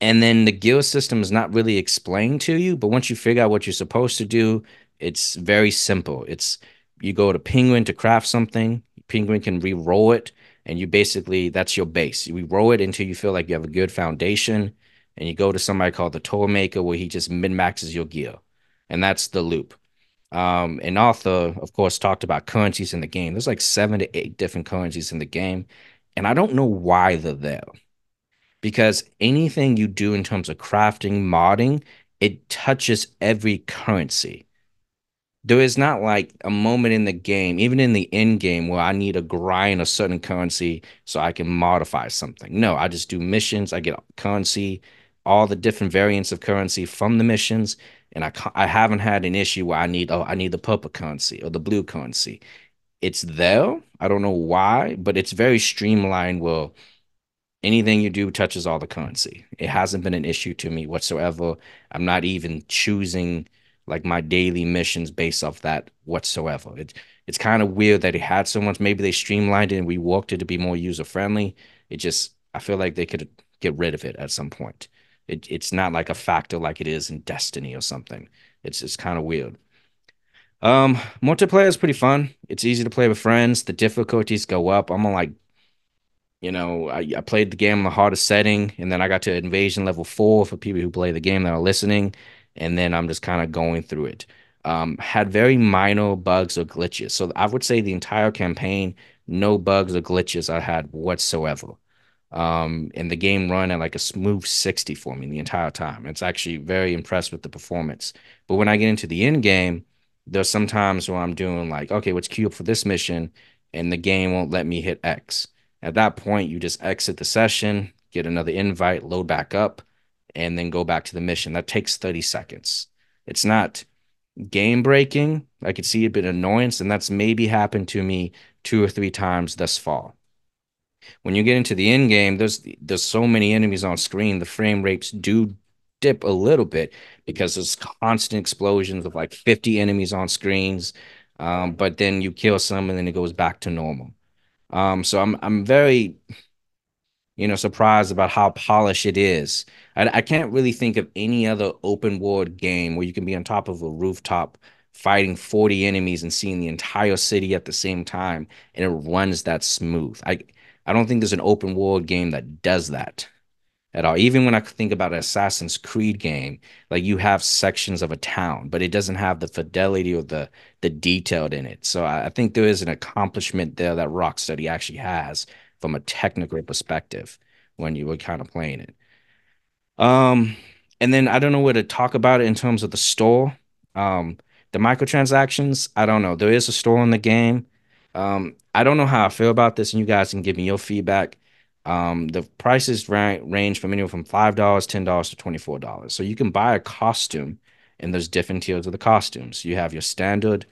and then the gear system is not really explained to you, but once you figure out what you're supposed to do, it's very simple. It's you go to Penguin to craft something, Penguin can re-roll it, and you basically that's your base. You re-roll it until you feel like you have a good foundation, and you go to somebody called the Toy Maker where he just min-maxes your gear. And that's the loop. Um, and Arthur, of course, talked about currencies in the game. There's like seven to eight different currencies in the game, and I don't know why they're there because anything you do in terms of crafting, modding, it touches every currency. There is not like a moment in the game, even in the end game, where I need to grind a certain currency so I can modify something. No, I just do missions. I get currency, all the different variants of currency from the missions, and I I haven't had an issue where I need oh I need the purple currency or the blue currency. It's there. I don't know why, but it's very streamlined. Well, anything you do touches all the currency. It hasn't been an issue to me whatsoever. I'm not even choosing like my daily missions based off that whatsoever. It, it's kind of weird that it had so much. Maybe they streamlined it and reworked it to be more user friendly. It just, I feel like they could get rid of it at some point. It, it's not like a factor like it is in Destiny or something. It's it's kind of weird. Um, multiplayer is pretty fun. It's easy to play with friends. The difficulties go up. I'm on like you know, I, I played the game on the hardest setting, and then I got to invasion level four for people who play the game that are listening, and then I'm just kind of going through it. Um, had very minor bugs or glitches. So I would say the entire campaign, no bugs or glitches I had whatsoever. Um, and the game run at like a smooth 60 for me the entire time. It's actually very impressed with the performance. But when I get into the end game, there's sometimes where I'm doing like, okay, what's queued up for this mission? And the game won't let me hit X. At that point, you just exit the session, get another invite, load back up, and then go back to the mission. That takes 30 seconds. It's not game breaking. I could see a bit of annoyance, and that's maybe happened to me two or three times thus far. When you get into the end game, there's there's so many enemies on screen, the frame rates do dip a little bit because there's constant explosions of like 50 enemies on screens. Um, but then you kill some and then it goes back to normal. Um, so I'm I'm very, you know, surprised about how polished it is. I, I can't really think of any other open world game where you can be on top of a rooftop fighting 40 enemies and seeing the entire city at the same time and it runs that smooth. I I don't think there's an open world game that does that at all. Even when I think about an Assassin's Creed game, like you have sections of a town, but it doesn't have the fidelity or the the detailed in it. So I, I think there is an accomplishment there that Rocksteady actually has from a technical perspective when you were kind of playing it. Um, and then I don't know where to talk about it in terms of the store. Um, the microtransactions, I don't know. There is a store in the game. Um, I don't know how I feel about this, and you guys can give me your feedback. Um, the prices ra- range from anywhere from five dollars, ten dollars to twenty four dollars. So you can buy a costume, and there's different tiers of the costumes. You have your standard,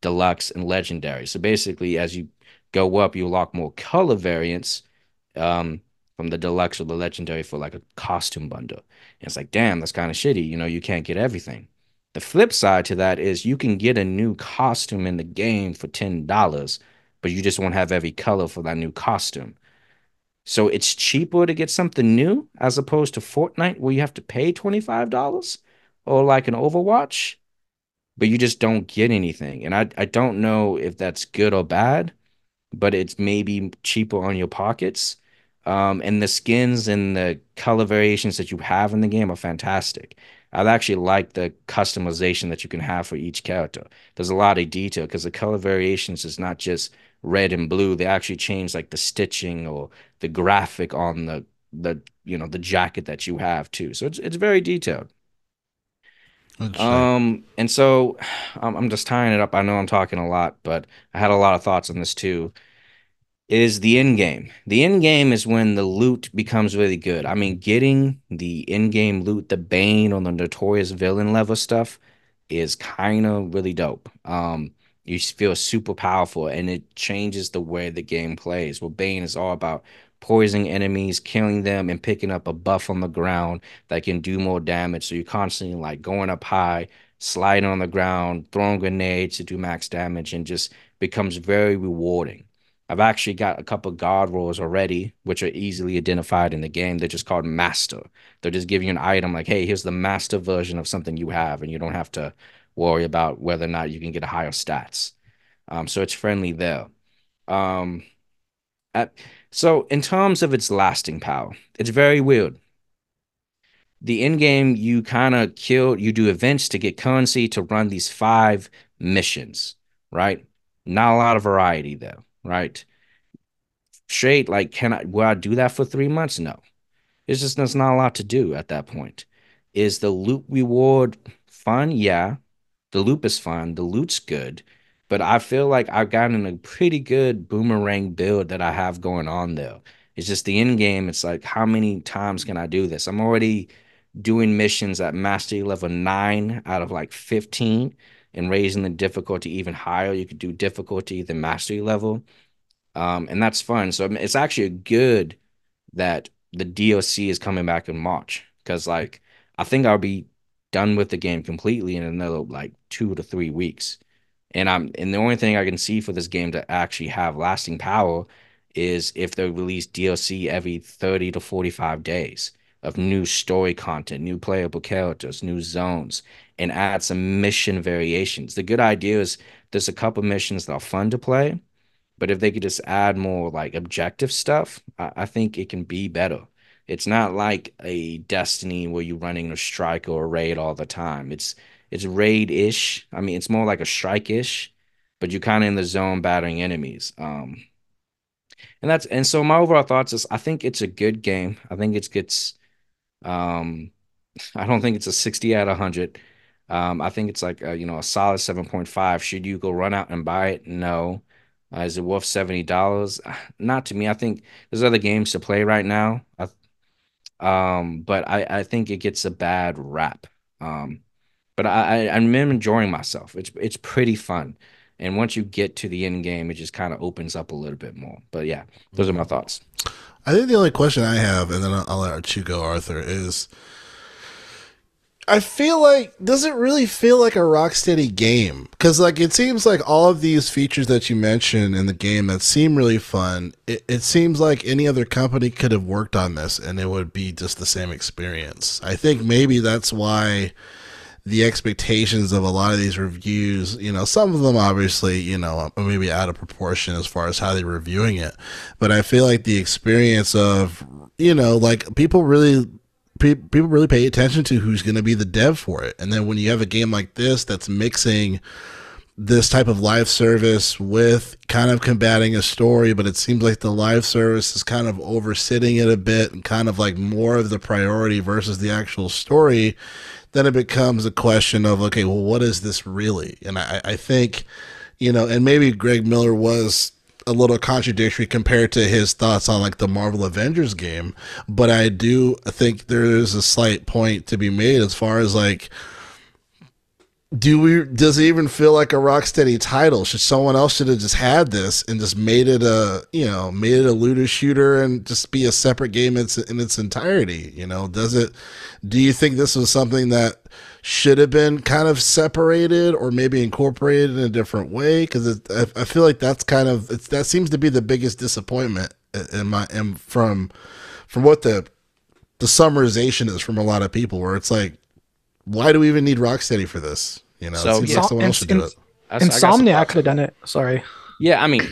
deluxe, and legendary. So basically, as you go up, you unlock more color variants um, from the deluxe or the legendary for like a costume bundle. And it's like, damn, that's kind of shitty. You know, you can't get everything. The flip side to that is you can get a new costume in the game for ten dollars, but you just won't have every color for that new costume. So it's cheaper to get something new as opposed to Fortnite where you have to pay $25 or like an Overwatch, but you just don't get anything. And I, I don't know if that's good or bad, but it's maybe cheaper on your pockets. Um, and the skins and the color variations that you have in the game are fantastic. I actually like the customization that you can have for each character. There's a lot of detail because the color variations is not just red and blue. They actually change like the stitching or the graphic on the the you know the jacket that you have too. So it's it's very detailed. Um, and so I'm, I'm just tying it up. I know I'm talking a lot, but I had a lot of thoughts on this too. Is the end game. The end game is when the loot becomes really good. I mean, getting the end game loot, the Bane on the Notorious Villain level stuff is kind of really dope. Um, you feel super powerful and it changes the way the game plays. Well, Bane is all about poisoning enemies, killing them, and picking up a buff on the ground that can do more damage. So you're constantly like going up high, sliding on the ground, throwing grenades to do max damage, and just becomes very rewarding. I've actually got a couple god rolls already, which are easily identified in the game. They're just called master. They're just giving you an item like, hey, here's the master version of something you have, and you don't have to worry about whether or not you can get higher stats. Um, so it's friendly there. Um, at, so in terms of its lasting power, it's very weird. The end game, you kind of kill, you do events to get currency to run these five missions, right? Not a lot of variety there, right? Straight, like, can I, will I do that for three months? No. It's just, there's not a lot to do at that point. Is the loot reward fun? Yeah. The loop is fun. The loot's good but I feel like I've gotten a pretty good boomerang build that I have going on there. It's just the end game. It's like, how many times can I do this? I'm already doing missions at mastery level nine out of like 15 and raising the difficulty even higher. You could do difficulty the mastery level. Um, and that's fun. So it's actually good that the DLC is coming back in March because like I think I'll be done with the game completely in another like two to three weeks. And I'm and the only thing I can see for this game to actually have lasting power is if they release DLC every 30 to 45 days of new story content, new playable characters, new zones, and add some mission variations. The good idea is there's a couple missions that are fun to play, but if they could just add more like objective stuff, I, I think it can be better. It's not like a Destiny where you're running a strike or a raid all the time. It's it's raid ish. I mean, it's more like a strike ish, but you're kind of in the zone battering enemies. Um, and that's and so my overall thoughts is I think it's a good game. I think it gets um I don't think it's a 60 out of 100. Um, I think it's like a, you know a solid 7.5. Should you go run out and buy it? No. Uh, is it worth $70? Not to me. I think there's other games to play right now. I, um, but I, I think it gets a bad rap. Um, but I, I I'm enjoying myself. It's it's pretty fun, and once you get to the end game, it just kind of opens up a little bit more. But yeah, those are my thoughts. I think the only question I have, and then I'll, let you go, Arthur, is I feel like does it really feel like a Rocksteady game? Because like it seems like all of these features that you mentioned in the game that seem really fun. It, it seems like any other company could have worked on this, and it would be just the same experience. I think maybe that's why the expectations of a lot of these reviews, you know, some of them obviously, you know, maybe out of proportion as far as how they're reviewing it. But I feel like the experience of, you know, like people really people really pay attention to who's going to be the dev for it. And then when you have a game like this that's mixing this type of live service with kind of combating a story, but it seems like the live service is kind of oversitting it a bit and kind of like more of the priority versus the actual story then it becomes a question of okay, well, what is this really? And I, I think, you know, and maybe Greg Miller was a little contradictory compared to his thoughts on like the Marvel Avengers game, but I do think there is a slight point to be made as far as like do we does it even feel like a Rocksteady title? Should someone else should have just had this and just made it a you know made it a looter shooter and just be a separate game in its, in its entirety you know? Does it do you think this was something that should have been kind of separated or maybe incorporated in a different way? Because I, I feel like that's kind of that seems to be the biggest disappointment in my in from from what the the summarization is from a lot of people where it's like why do we even need Rocksteady for this? You know, so, yeah. like someone else should do it. Insomniac could have done it. Sorry. Yeah, I mean,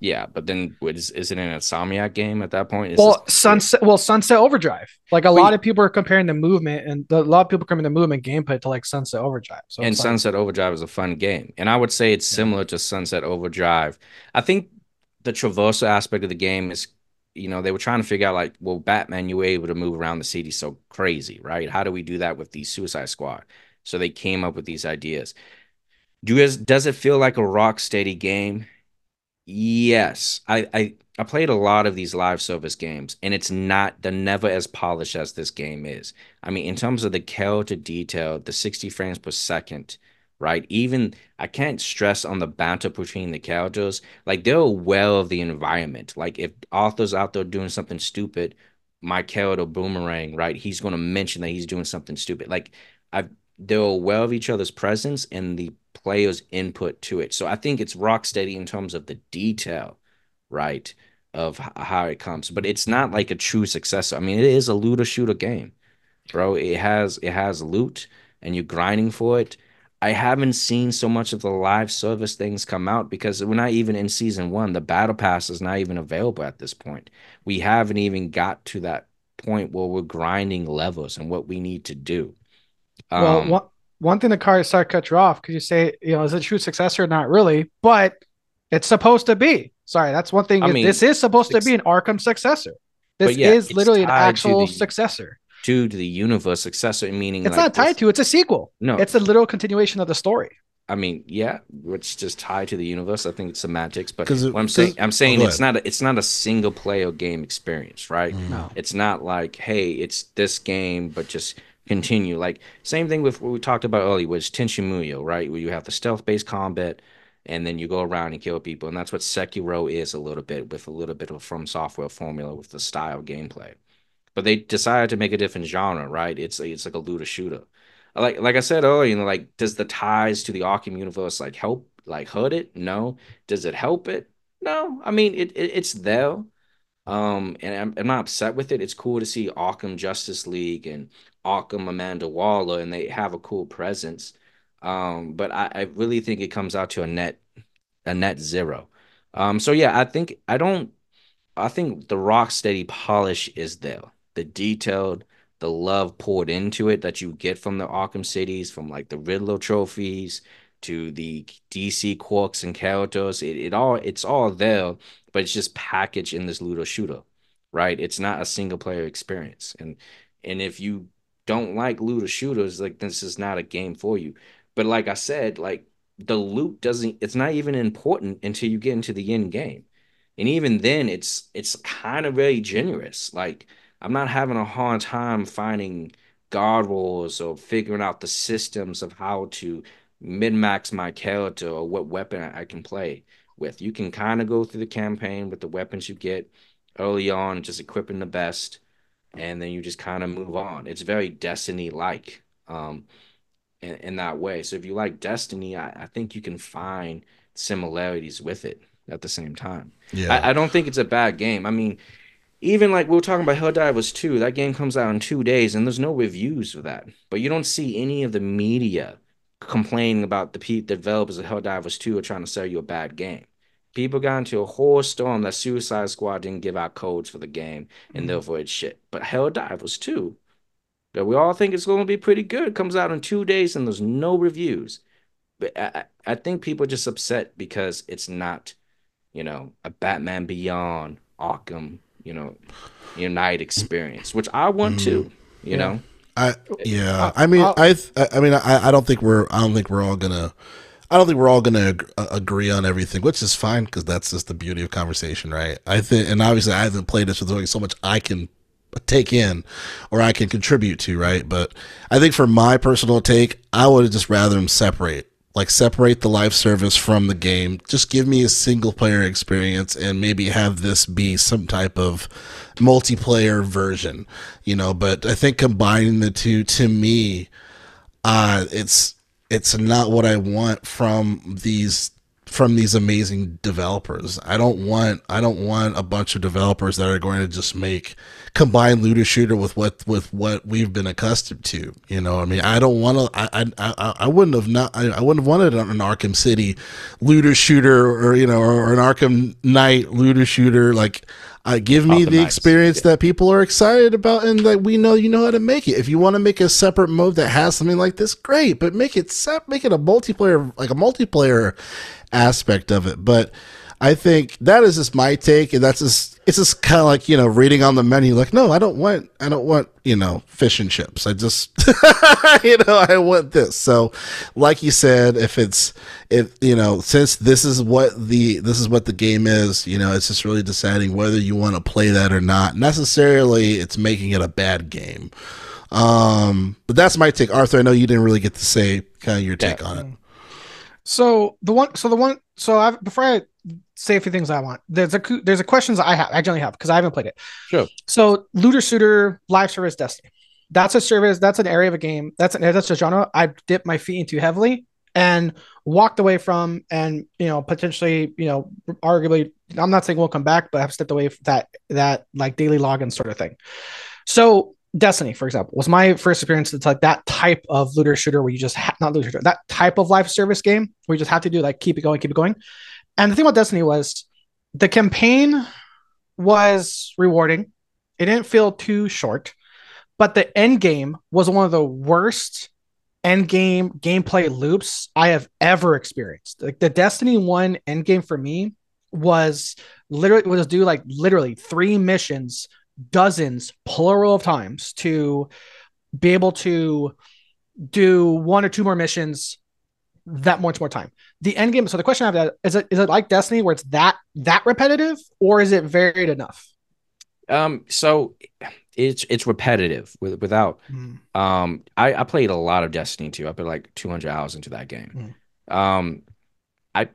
Yeah, but then what is is it an Insomniac game at that point? Is well, this- Sunset. Well, Sunset Overdrive. Like a Wait. lot of people are comparing the movement and the, a lot of people comparing the movement gameplay to like Sunset Overdrive. So and it's like- Sunset Overdrive is a fun game, and I would say it's similar to Sunset Overdrive. I think the traversal aspect of the game is, you know, they were trying to figure out like, well, Batman, you were able to move around the city so crazy, right? How do we do that with the Suicide Squad? So they came up with these ideas. Do you, guys, does it feel like a Rocksteady game? Yes, I, I I played a lot of these live service games, and it's not they're never as polished as this game is. I mean, in terms of the care to detail, the 60 frames per second, right? Even I can't stress on the banter between the characters. Like they're aware of the environment. Like if Arthur's out there doing something stupid, my character Boomerang, right? He's gonna mention that he's doing something stupid. Like I've they're aware of each other's presence and the player's input to it. So I think it's Rocksteady in terms of the detail, right? Of how it comes, but it's not like a true successor. I mean, it is a looter shooter game, bro. It has it has loot and you're grinding for it. I haven't seen so much of the live service things come out because we're not even in season one. The battle pass is not even available at this point. We haven't even got to that point where we're grinding levels and what we need to do. Well, Um, one one thing that car start cut you off because you say, you know, is it a true successor? Not really, but it's supposed to be. Sorry, that's one thing. I mean, this is supposed to be an Arkham successor. This yeah, is literally an actual the- successor. To the universe successor, meaning It's like not tied this- to. It's a sequel. No, It's a literal continuation of the story. I mean, yeah, which just tied to the universe. I think it's semantics, but it- what I'm saying, 'cause- I'm saying oh, go it's not a, it's not a single player game experience, right? Mm. No. It's not like, hey, it's this game, but just continue. Like same thing with what we talked about earlier, was Tenchu Muyo, right? Where you have the stealth based combat, and then you go around and kill people, and that's what Sekiro is a little bit, with a little bit of FromSoftware formula with the style gameplay. But they decided to make a different genre, right? It's it's like a looter shooter. Like like I said earlier, you know, like does the ties to the Arkham universe like help like hurt it? No. Does it help it? No. I mean, it, it it's there. Um, and I'm, I'm not upset with it. It's cool to see Arkham Justice League and Arkham Amanda Waller, and they have a cool presence. Um, but I, I really think it comes out to a net a net zero. Um, so yeah, I think I don't I think the Rocksteady polish is there. The detailed, the love poured into it that you get from the Arkham cities, from like the Riddler trophies to the DC quirks and characters. It, it all it's all there, but it's just packaged in this looter shooter, right? It's not a single player experience. And and if you don't like looter shooters, like this is not a game for you. But like I said, like the loot doesn't it's not even important until you get into the end game. And even then it's it's kind of very generous. Like I'm not having a hard time finding god rolls or figuring out the systems of how to min-max my character or what weapon I can play with. You can kind of go through the campaign with the weapons you get early on, just equipping the best, and then you just kind of move on. It's very Destiny-like. Um, in, in that way. So if you like Destiny, I, I think you can find similarities with it at the same time. Yeah. I, I don't think it's a bad game. I mean, even like we were talking about Helldivers 2, that game comes out in two days and there's no reviews for that. But you don't see any of the media complaining about the pe- developers of Helldivers 2 are trying to sell you a bad game. People got into a whole storm that Suicide Squad didn't give out codes for the game and mm-hmm. therefore it's shit. But Helldivers 2, that we all think it's going to be pretty good, comes out in two days and there's no reviews. But I, I I think people are just upset because it's not, you know, a Batman Beyond, Arkham, you know, Unite experience, which I want to, you Yeah. know. I yeah. I mean, I th- I mean, I, I don't think we're I don't think we're all gonna. I don't think we're all gonna ag- uh, agree on everything, which is fine because that's just the beauty of conversation, right? I think, and obviously, I haven't played this with only so much I can take in or I can contribute to, right? But I think for my personal take, I would have just rather them separate, like separate the live service from the game. Just give me a single player experience and maybe have this be some type of multiplayer version, you know. But I think combining the two, to me, uh, it's it's not what I want from these from these amazing developers. I don't want I don't want a bunch of developers that are going to just make combine looter shooter with what with what we've been accustomed to. You know, I mean, I don't want to. I, I I wouldn't have not. I, I wouldn't have wanted an Arkham City looter shooter or you know or, or an Arkham Knight looter shooter. Like, uh, give me the experience yeah. that people are excited about and that we know you know how to make it. If you want to make a separate mode that has something like this, great. But make it make it a multiplayer like a multiplayer aspect of it. But I think that is just my take, and that's just it's just kind of like you know reading on the menu, like no, I don't want I don't want you know fish and chips. I just you know I want this. So, like you said, if it's if you know since this is what the this is what the game is, you know, it's just really deciding whether you want to play that or not. Necessarily, it's making it a bad game. Um, but that's my take, Arthur. I know you didn't really get to say kind of your take yeah. on it. So the one, so the one, so I before I say a few things I want, there's a there's a questions I have I generally have because I haven't played it. Sure. So looter shooter live service Destiny, that's a service. That's an area of a game. That's an that's a genre I've dipped my feet into heavily and walked away from, and you know potentially you know arguably I'm not saying we'll come back, but I've stepped away from that that like daily login sort of thing. So Destiny, for example, was my first experience. It's like that type of looter shooter where you just ha- not looter shooter, that type of live service game where you just have to do like keep it going, keep it going. And the thing about Destiny was the campaign was rewarding. It didn't feel too short, but the end game was one of the worst end game gameplay loops I have ever experienced. Like the Destiny 1 end game for me was literally was do like literally three missions dozens, plural of times to be able to do one or two more missions that much more time. The end game. So the question I have is it is it like Destiny where it's that that repetitive or is it varied enough? Um, so it's it's repetitive with, without mm. um I, I played a lot of Destiny too. I put like 200 hours into that game. Mm. Um I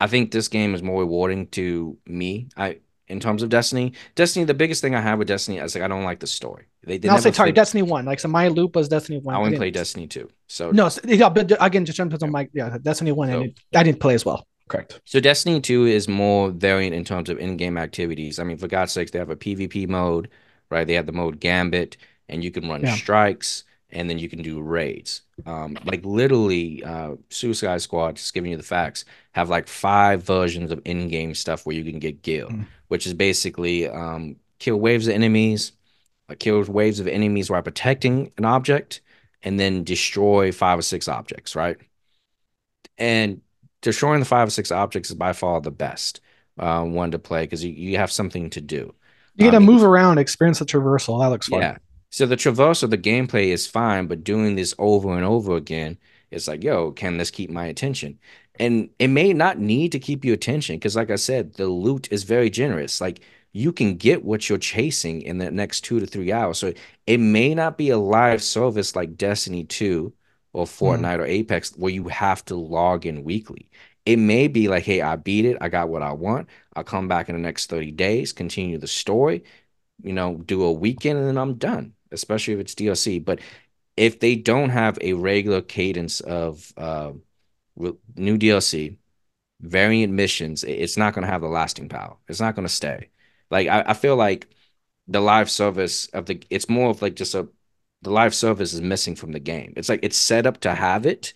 I think this game is more rewarding to me. I in terms of Destiny. Destiny, the biggest thing I have with Destiny is like I don't like the story. They, they I'll say sorry, Destiny one. Like so, my loop was Destiny one. I want to play Destiny two. So no, so, yeah, but uh, again, just jump on my yeah, Destiny one. So, I didn't play as well. Correct. So Destiny two is more variant in terms of in-game activities. I mean, for God's sakes, they have a PvP mode, right? They have the mode Gambit, and you can run yeah. strikes and then you can do raids. Um, like literally, uh, Suicide Squad, just giving you the facts, have like five versions of in-game stuff where you can get gear, mm. which is basically um, kill waves of enemies, uh, kill waves of enemies while protecting an object, and then destroy five or six objects, right? And destroying the five or six objects is by far the best uh, one to play because you, you have something to do. You get to um, move around, experience the traversal. That looks fun. Yeah. So the traverse of the gameplay is fine, but doing this over and over again, it's like, yo, can this keep my attention? And it may not need to keep your attention because, like I said, the loot is very generous. Like you can get what you're chasing in the next two to three hours. So it may not be a live service like Destiny 2 or hmm. Fortnite mm. or Apex where you have to log in weekly. It may be like, hey, I beat it. I got what I want. I'll come back in the next 30 days, continue the story, you know, do a weekend, and then I'm done especially if it's DLC. But if they don't have a regular cadence of uh, new DLC, variant missions, it's not going to have the lasting power. It's not going to stay. Like I, I feel like the live service of the it's more of like just a the live service is missing from the game. It's like it's set up to have it,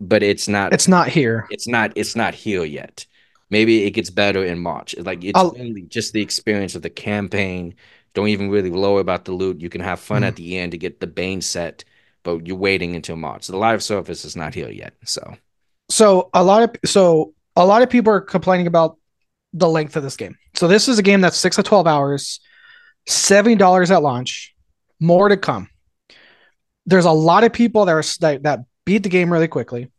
but it's not. It's not here. It's not. It's not here yet. Maybe it gets better in March. Like it's only just the experience of the campaign don't even really worry about the loot. You can have fun mm. at the end to get the Bane set, but you're waiting until March. So the live service is not here yet. So, so a lot of so a lot of people are complaining about the length of this game. So this is a game that's six to twelve hours, seventy dollars at launch, more to come. There's a lot of people that are that, that beat the game really quickly,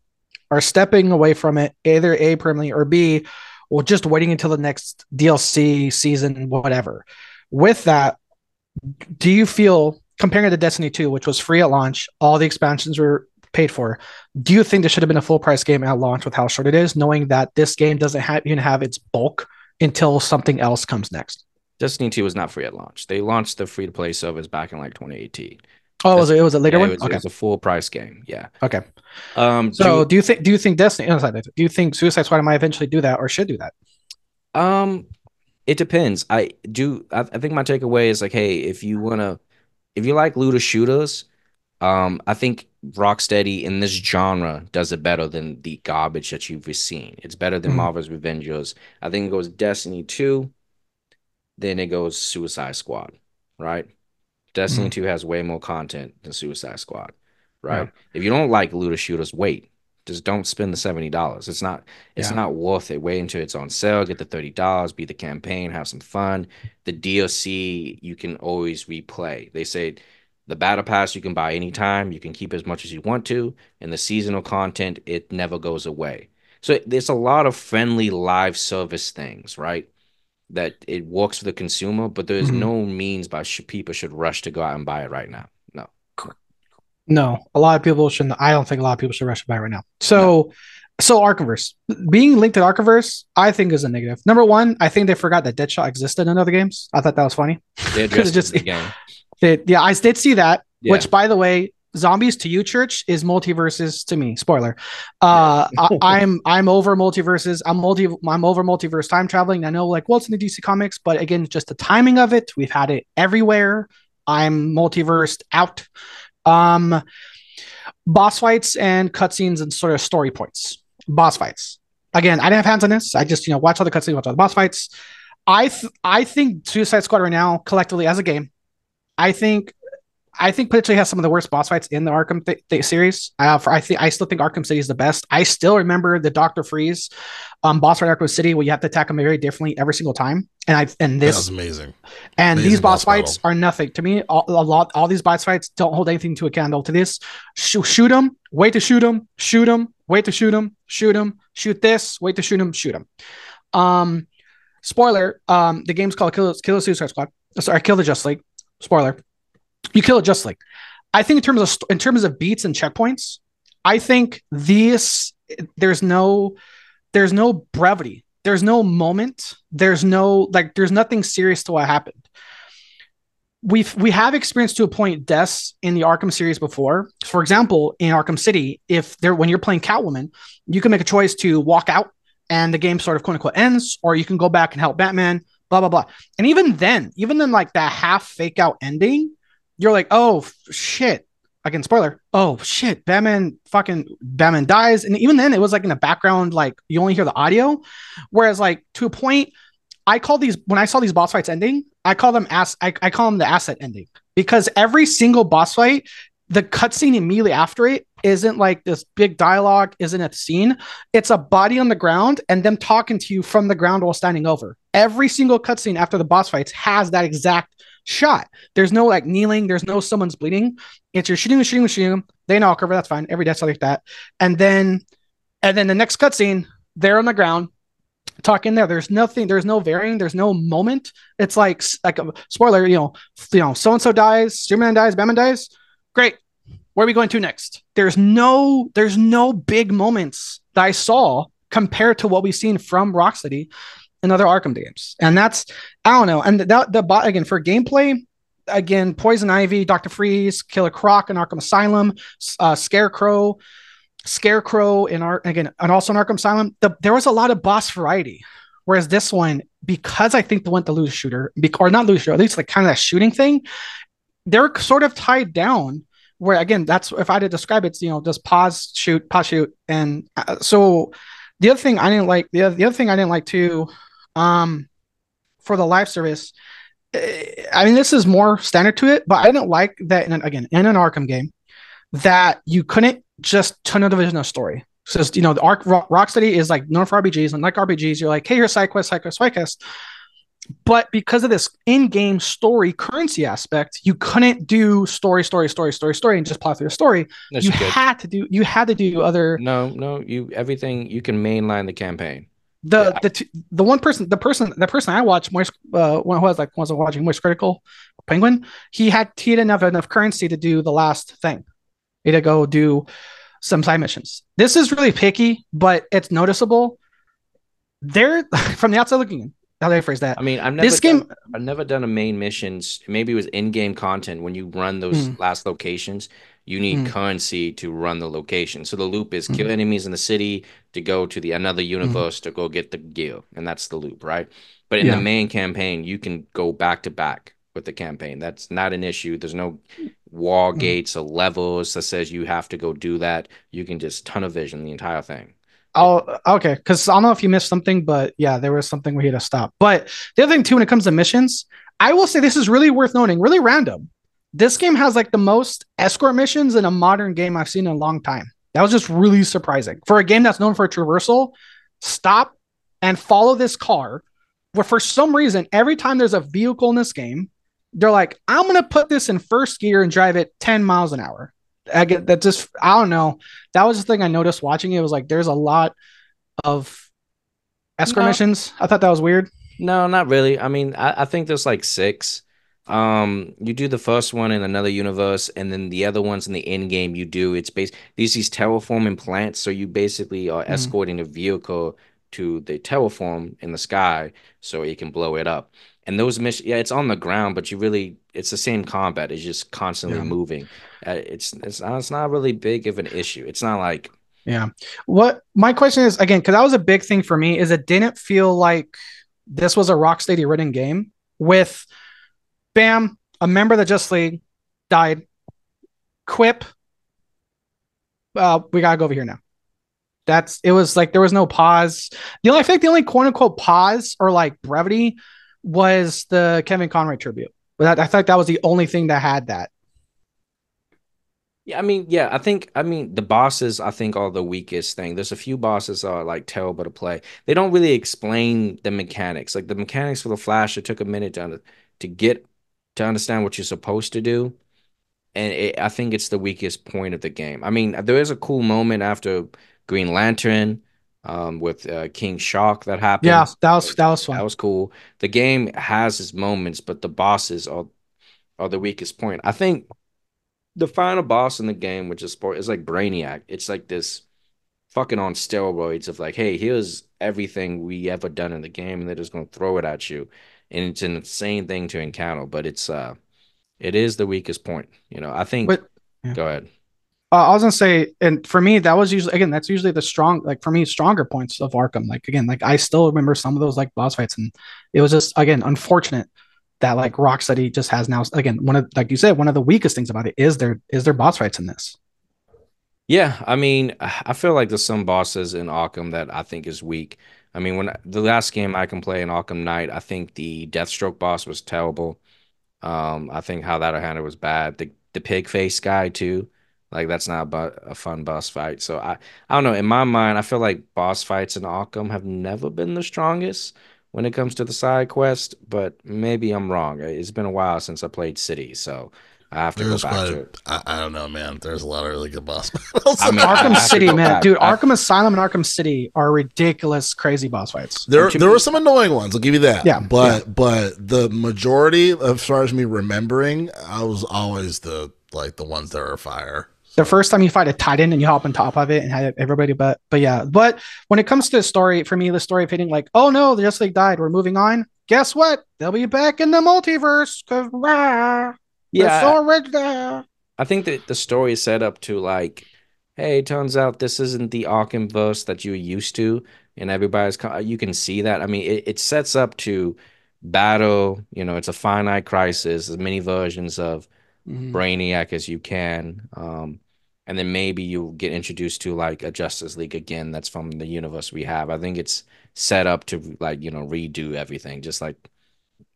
are stepping away from it, either a permanently or b, well, just waiting until the next DLC season, whatever with that, do you feel comparing it to Destiny 2, which was free at launch, all the expansions were paid for. Do you think this should have been a full price game at launch with how short it is, knowing that this game doesn't have, even have its bulk until something else comes next? Destiny 2 was not free at launch. They launched the free to play service back in like 2018. Oh, was it? It was a later Yeah, one. it, was, it okay. was a full price game. Yeah. Okay. Um. So, do- do you think? Do you think Destiny? sorry, Do you think Suicide Squad might eventually do that, or should do that? Um, it depends. I do. I, I think my takeaway is like, hey, if you wanna, if you like looter shooters, um, I think Rocksteady in this genre does it better than the garbage that you've seen. It's better than Mhm. Marvel's Revengers. I think it goes Destiny two, then it goes Suicide Squad, right? Destiny Mhm. two has way more content than Suicide Squad, right? If you don't like looter shooters, wait. Just don't spend the seventy dollars. It's not. It's Yeah. not worth it. Wait until it's on sale. Get the thirty dollars. be the campaign. Have some fun. The DLC you can always replay. They say the battle pass you can buy anytime. You can keep as much as you want to, and the seasonal content it never goes away. So there's a lot of friendly live service things, right? That it works for the consumer, but there is Mhm. no means by sh- people should rush to go out and buy it right now. No. No, a lot of people shouldn't. I don't think a lot of people should rush to buy right now. So, so Arkhamverse being linked to Arkhamverse, I think is a negative. Number one, I think they forgot that Deadshot existed in other games. I thought that was funny. They addressed just- the game. They, yeah, I did see that. Yeah. Which, by the way, zombies to you, church, is multiverses to me. Spoiler. Uh, I, I'm I'm over multiverses. I'm multi. I'm over multiverse time traveling. I know, like, well, it's in the DC comics, but again, just the timing of it. We've had it everywhere. I'm multiversed out. Um, boss fights and cutscenes and sort of story points. Boss fights. Again, I didn't have hands on this. I just you know watch all the cutscenes, watch all the boss fights. I th- I think Suicide Squad right now collectively as a game, I think I think potentially has some of the worst boss fights in the Arkham th- th- series. Uh, for I think I still think Arkham City is the best. I still remember the Doctor Freeze um, boss fight in Arkham City where you have to attack him very differently every single time. And I and That this was amazing. and Amazing these boss, boss fights battle. are nothing to me. All, a lot, all these boss fights don't hold anything to a candle to this. Shoot, shoot them, wait to shoot them, shoot them, wait to shoot them, shoot them, shoot this, wait to shoot them, shoot them. Um, spoiler: um, the game's called Kill, Kill the Suicide Squad. Sorry, Kill the Just League. Spoiler: you kill it Just League. I think in terms of in terms of beats and checkpoints, I think this there's no there's no brevity. There's no moment. There's no like there's nothing serious to what happened. We've we have experienced to a point deaths in the arkham series before. For example in arkham city if there when you're playing catwoman you can make a choice to walk out and the game sort of quote unquote ends or you can go back and help batman blah blah blah. And even then even in like that half fake out ending you're like oh shit. Again spoiler. Oh shit. Batman fucking batman dies. And even then it was like in the background like you only hear the audio. Whereas like to a point i call these when i saw these boss fights ending i call them ass i, I call them the asset ending. Because every single boss fight the cutscene immediately after it isn't like this big dialogue isn't a scene. It's a body on the ground and them talking to you from the ground while standing over. Every single cutscene after the boss fights has that exact shot there's no like kneeling there's no someone's bleeding it's you're shooting, shooting, shooting. They knock over. That's fine. Every death's like that. And then, and then the next cutscene, they're on the ground, talking there. There's nothing. There's no varying. There's no moment. It's like like a spoiler. You know, you know, so and so dies. Superman dies. Batman dies. Great. Where are we going to next? There's no. There's no big moments that I saw compared to what we've seen from Rocksteady in other Arkham games. And that's I don't know. And that the bot again for gameplay again, Poison Ivy, Doctor Freeze, Killer Croc in Arkham Asylum, uh, Scarecrow, Scarecrow in our again, and also in Arkham Asylum. The, there was a lot of boss variety, whereas this one, because I think they went the loose shooter, or not loose shooter, at least like kind of that shooting thing, they're sort of tied down. Where again, that's if I had to describe it, it's, you know, just pause, shoot, pause, shoot, and uh, so the other thing I didn't like, the other, the other thing I didn't like too, um, for the live service I mean, this is more standard to it, but I didn't like that. In an, again, in an Arkham game, that you couldn't just turn a division of story. So you know, the Arc Rock, Rocksteady is like known for RPGs, and like RPGs, you're like, hey, here's side quest, side quest, side quest. But because of this in-game story currency aspect, you couldn't do story, story, story, story, story, and just plot through the story. That's you good. had to do. You had to do other No, no, you everything you can mainline the campaign. The Yeah. the t- the one person the person the person I watched Moist uh one who was like wasn't watching Moist Critical Penguin he had he didn't have enough currency to do the last thing he had to go do some side missions this is really picky but it's noticeable they're from the outside looking in how do I phrase that? I mean, I've never This game, done, I've never done a main missions. Maybe it was in-game content when you run those Mm. last locations. You need Mm. currency to run the location. So the loop is kill Mhm. enemies in the city to go to the another Mm-hmm. universe to go get the gear, and that's the loop, right? But in Yeah. the main campaign, you can go back to back with the campaign. That's not an issue. There's no wall Mhm. gates or levels that says you have to go do that. You can just tunnel vision the entire thing. Oh, okay. Because I don't know if you missed something, but yeah, there was something we had to stop. But the other thing too, when it comes to missions, I will say this is really worth noting, really random. This game has like the most escort missions in a modern game I've seen in a long time. That was just really surprising for a game that's known for traversal. Stop and follow this car. Where for some reason, every time there's a vehicle in this game, they're like, "I'm gonna put this in first gear and drive it 10 miles an hour." I get that. Just I don't know that was the thing I noticed watching it was like there's a lot of escort No. missions. I thought that was weird. No, not really. I mean, I, I think there's like six. Um, you do the first one in another universe, and then the other ones in the end game you do. It's based these these terraforming plants, so you basically are Mhm. escorting a vehicle to the terraform in the sky so it can blow it up. And those missions, yeah, it's on the ground, but you really it's the same combat. It's just constantly Yeah. moving. Uh, it's it's not, it's not really big of an issue. It's not like Yeah. What my question is again, because that was a big thing for me, is it didn't feel like this was a Rocksteady written game with bam, a member of the Just League died. Quip. Uh, we gotta go over here now. That's it was like there was no pause. The only I think the only quote unquote pause or like brevity was the Kevin Conroy tribute. But that, I thought that was the only thing that had that. Yeah, I mean, yeah, I think I mean the bosses I think are the weakest thing. There's a few bosses that are like terrible to play. They don't really explain the mechanics. Like the mechanics for the Flash, it took a minute to to get to understand what you're supposed to do. And it, I think it's the weakest point of the game. I mean, there is a cool moment after Green Lantern um, with uh, King Shark that happened. Yeah, that was that was fun. That was cool. The game has its moments, but the bosses are are the weakest point. I think the final boss in the game, which is sport, is like Brainiac. It's like this fucking on steroids of like, hey, here's everything we ever done in the game, and they're just gonna throw it at you. And it's an insane thing to encounter, but it's uh it is the weakest point. You know, I think But- yeah. go ahead. Uh, I was gonna say, and for me, that was usually again, that's usually the strong, like for me, stronger points of Arkham. Like again, like I still remember some of those like boss fights, and it was just again unfortunate that like Rocksteady just has now again one of like you said one of the weakest things about it is there is their boss fights in this. Yeah, I mean, I feel like there's some bosses in Arkham that I think is weak. I mean, when the last game I can play in Arkham Knight, I think the Deathstroke boss was terrible. Um, I think how that handled was bad. The the pig face guy too, like that's not but a fun boss fight. So I I don't know. In my mind, I feel like boss fights in Arkham have never been the strongest when it comes to the side quest. But maybe I'm wrong. It's been a while since I played City, so I have to There's go back quite to it. I, I don't know, man. There's a lot of really good boss battles. I mean, Arkham City, man, back. dude, I- Arkham Asylum and Arkham City are ridiculous, crazy boss fights. There, there were some annoying ones. I'll give you that. Yeah, but but the majority, as far as me remembering, I was always the like the ones that are fire. the first time you fight a titan and you hop on top of it and have everybody but but yeah but when it comes to the story for me the story of hitting like oh no the just league died we're moving on guess what they'll be back in the multiverse because Yeah, yeah so original I think that the story is set up to like, hey, turns out this isn't the Arkham verse that you're used to, and everybody's you can see that. I mean, it, it sets up to battle. You know, it's a finite crisis. As many versions of Mhm. Brainiac as you can, um, and then maybe you'll get introduced to like a Justice League again. That's from the universe we have. I think it's set up to like you know redo everything, just like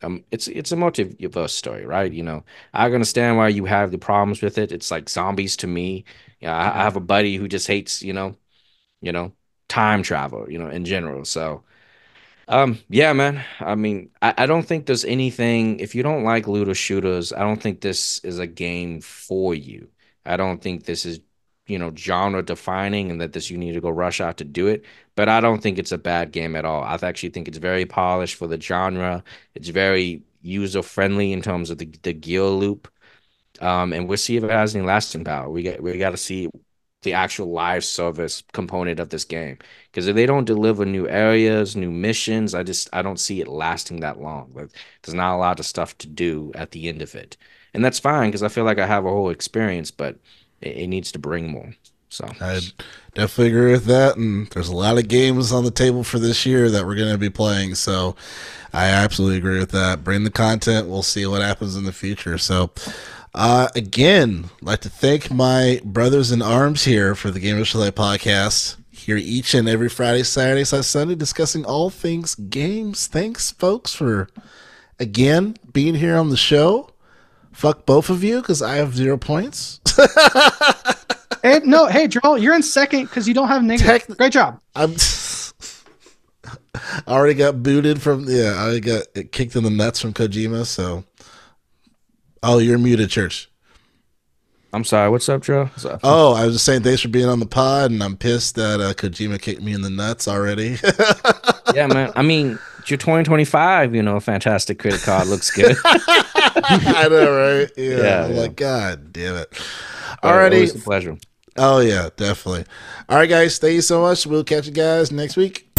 um, it's it's a multiverse story, right? You know, I understand why you have the problems with it. It's like zombies to me. Yeah, I, I have a buddy who just hates, you know, you know, time travel, you know, in general. So, um, yeah, man. I mean, I, I don't think there's anything. If you don't like looter shooters, I don't think this is a game for you. I don't think this is, you know, genre defining, and that this you need to go rush out to do it. But I don't think it's a bad game at all. I actually think it's very polished for the genre. It's very user friendly in terms of the the gear loop. Um, and we'll see if it has any lasting power. We got we got to see the actual live service component of this game. Because if they don't deliver new areas, new missions, I just I don't see it lasting that long. Like, there's not a lot of stuff to do at the end of it, and that's fine because I feel like I have a whole experience, but it, it needs to bring more. So I definitely agree with that. And there's a lot of games on the table for this year that we're going to be playing. So I absolutely agree with that. Bring the content. We'll see what happens in the future. So, uh, again, like to thank my brothers in arms here for the Game of Chalet podcast. Here each and every Friday, Saturday, Sunday, discussing all things games. Thanks, folks, for again being here on the show. Fuck both of you because I have zero points. Hey, no, hey, Joel, you're in second because you don't have negative. Tec- Great job. I'm. I already got booted from yeah. I got kicked in the nuts from Kojima. So, oh, you're muted, church. I'm sorry. What's up, Joe? What's up? Oh, I was just saying thanks for being on the pod, and I'm pissed that uh, Kojima kicked me in the nuts already. yeah, man. I mean, your 2025, you know, fantastic credit card looks good. I know, right? Yeah. Yeah, yeah. like, God damn it. Alrighty. Pleasure. Oh yeah, definitely. All right, guys. Thank you so much. We'll catch you guys next week.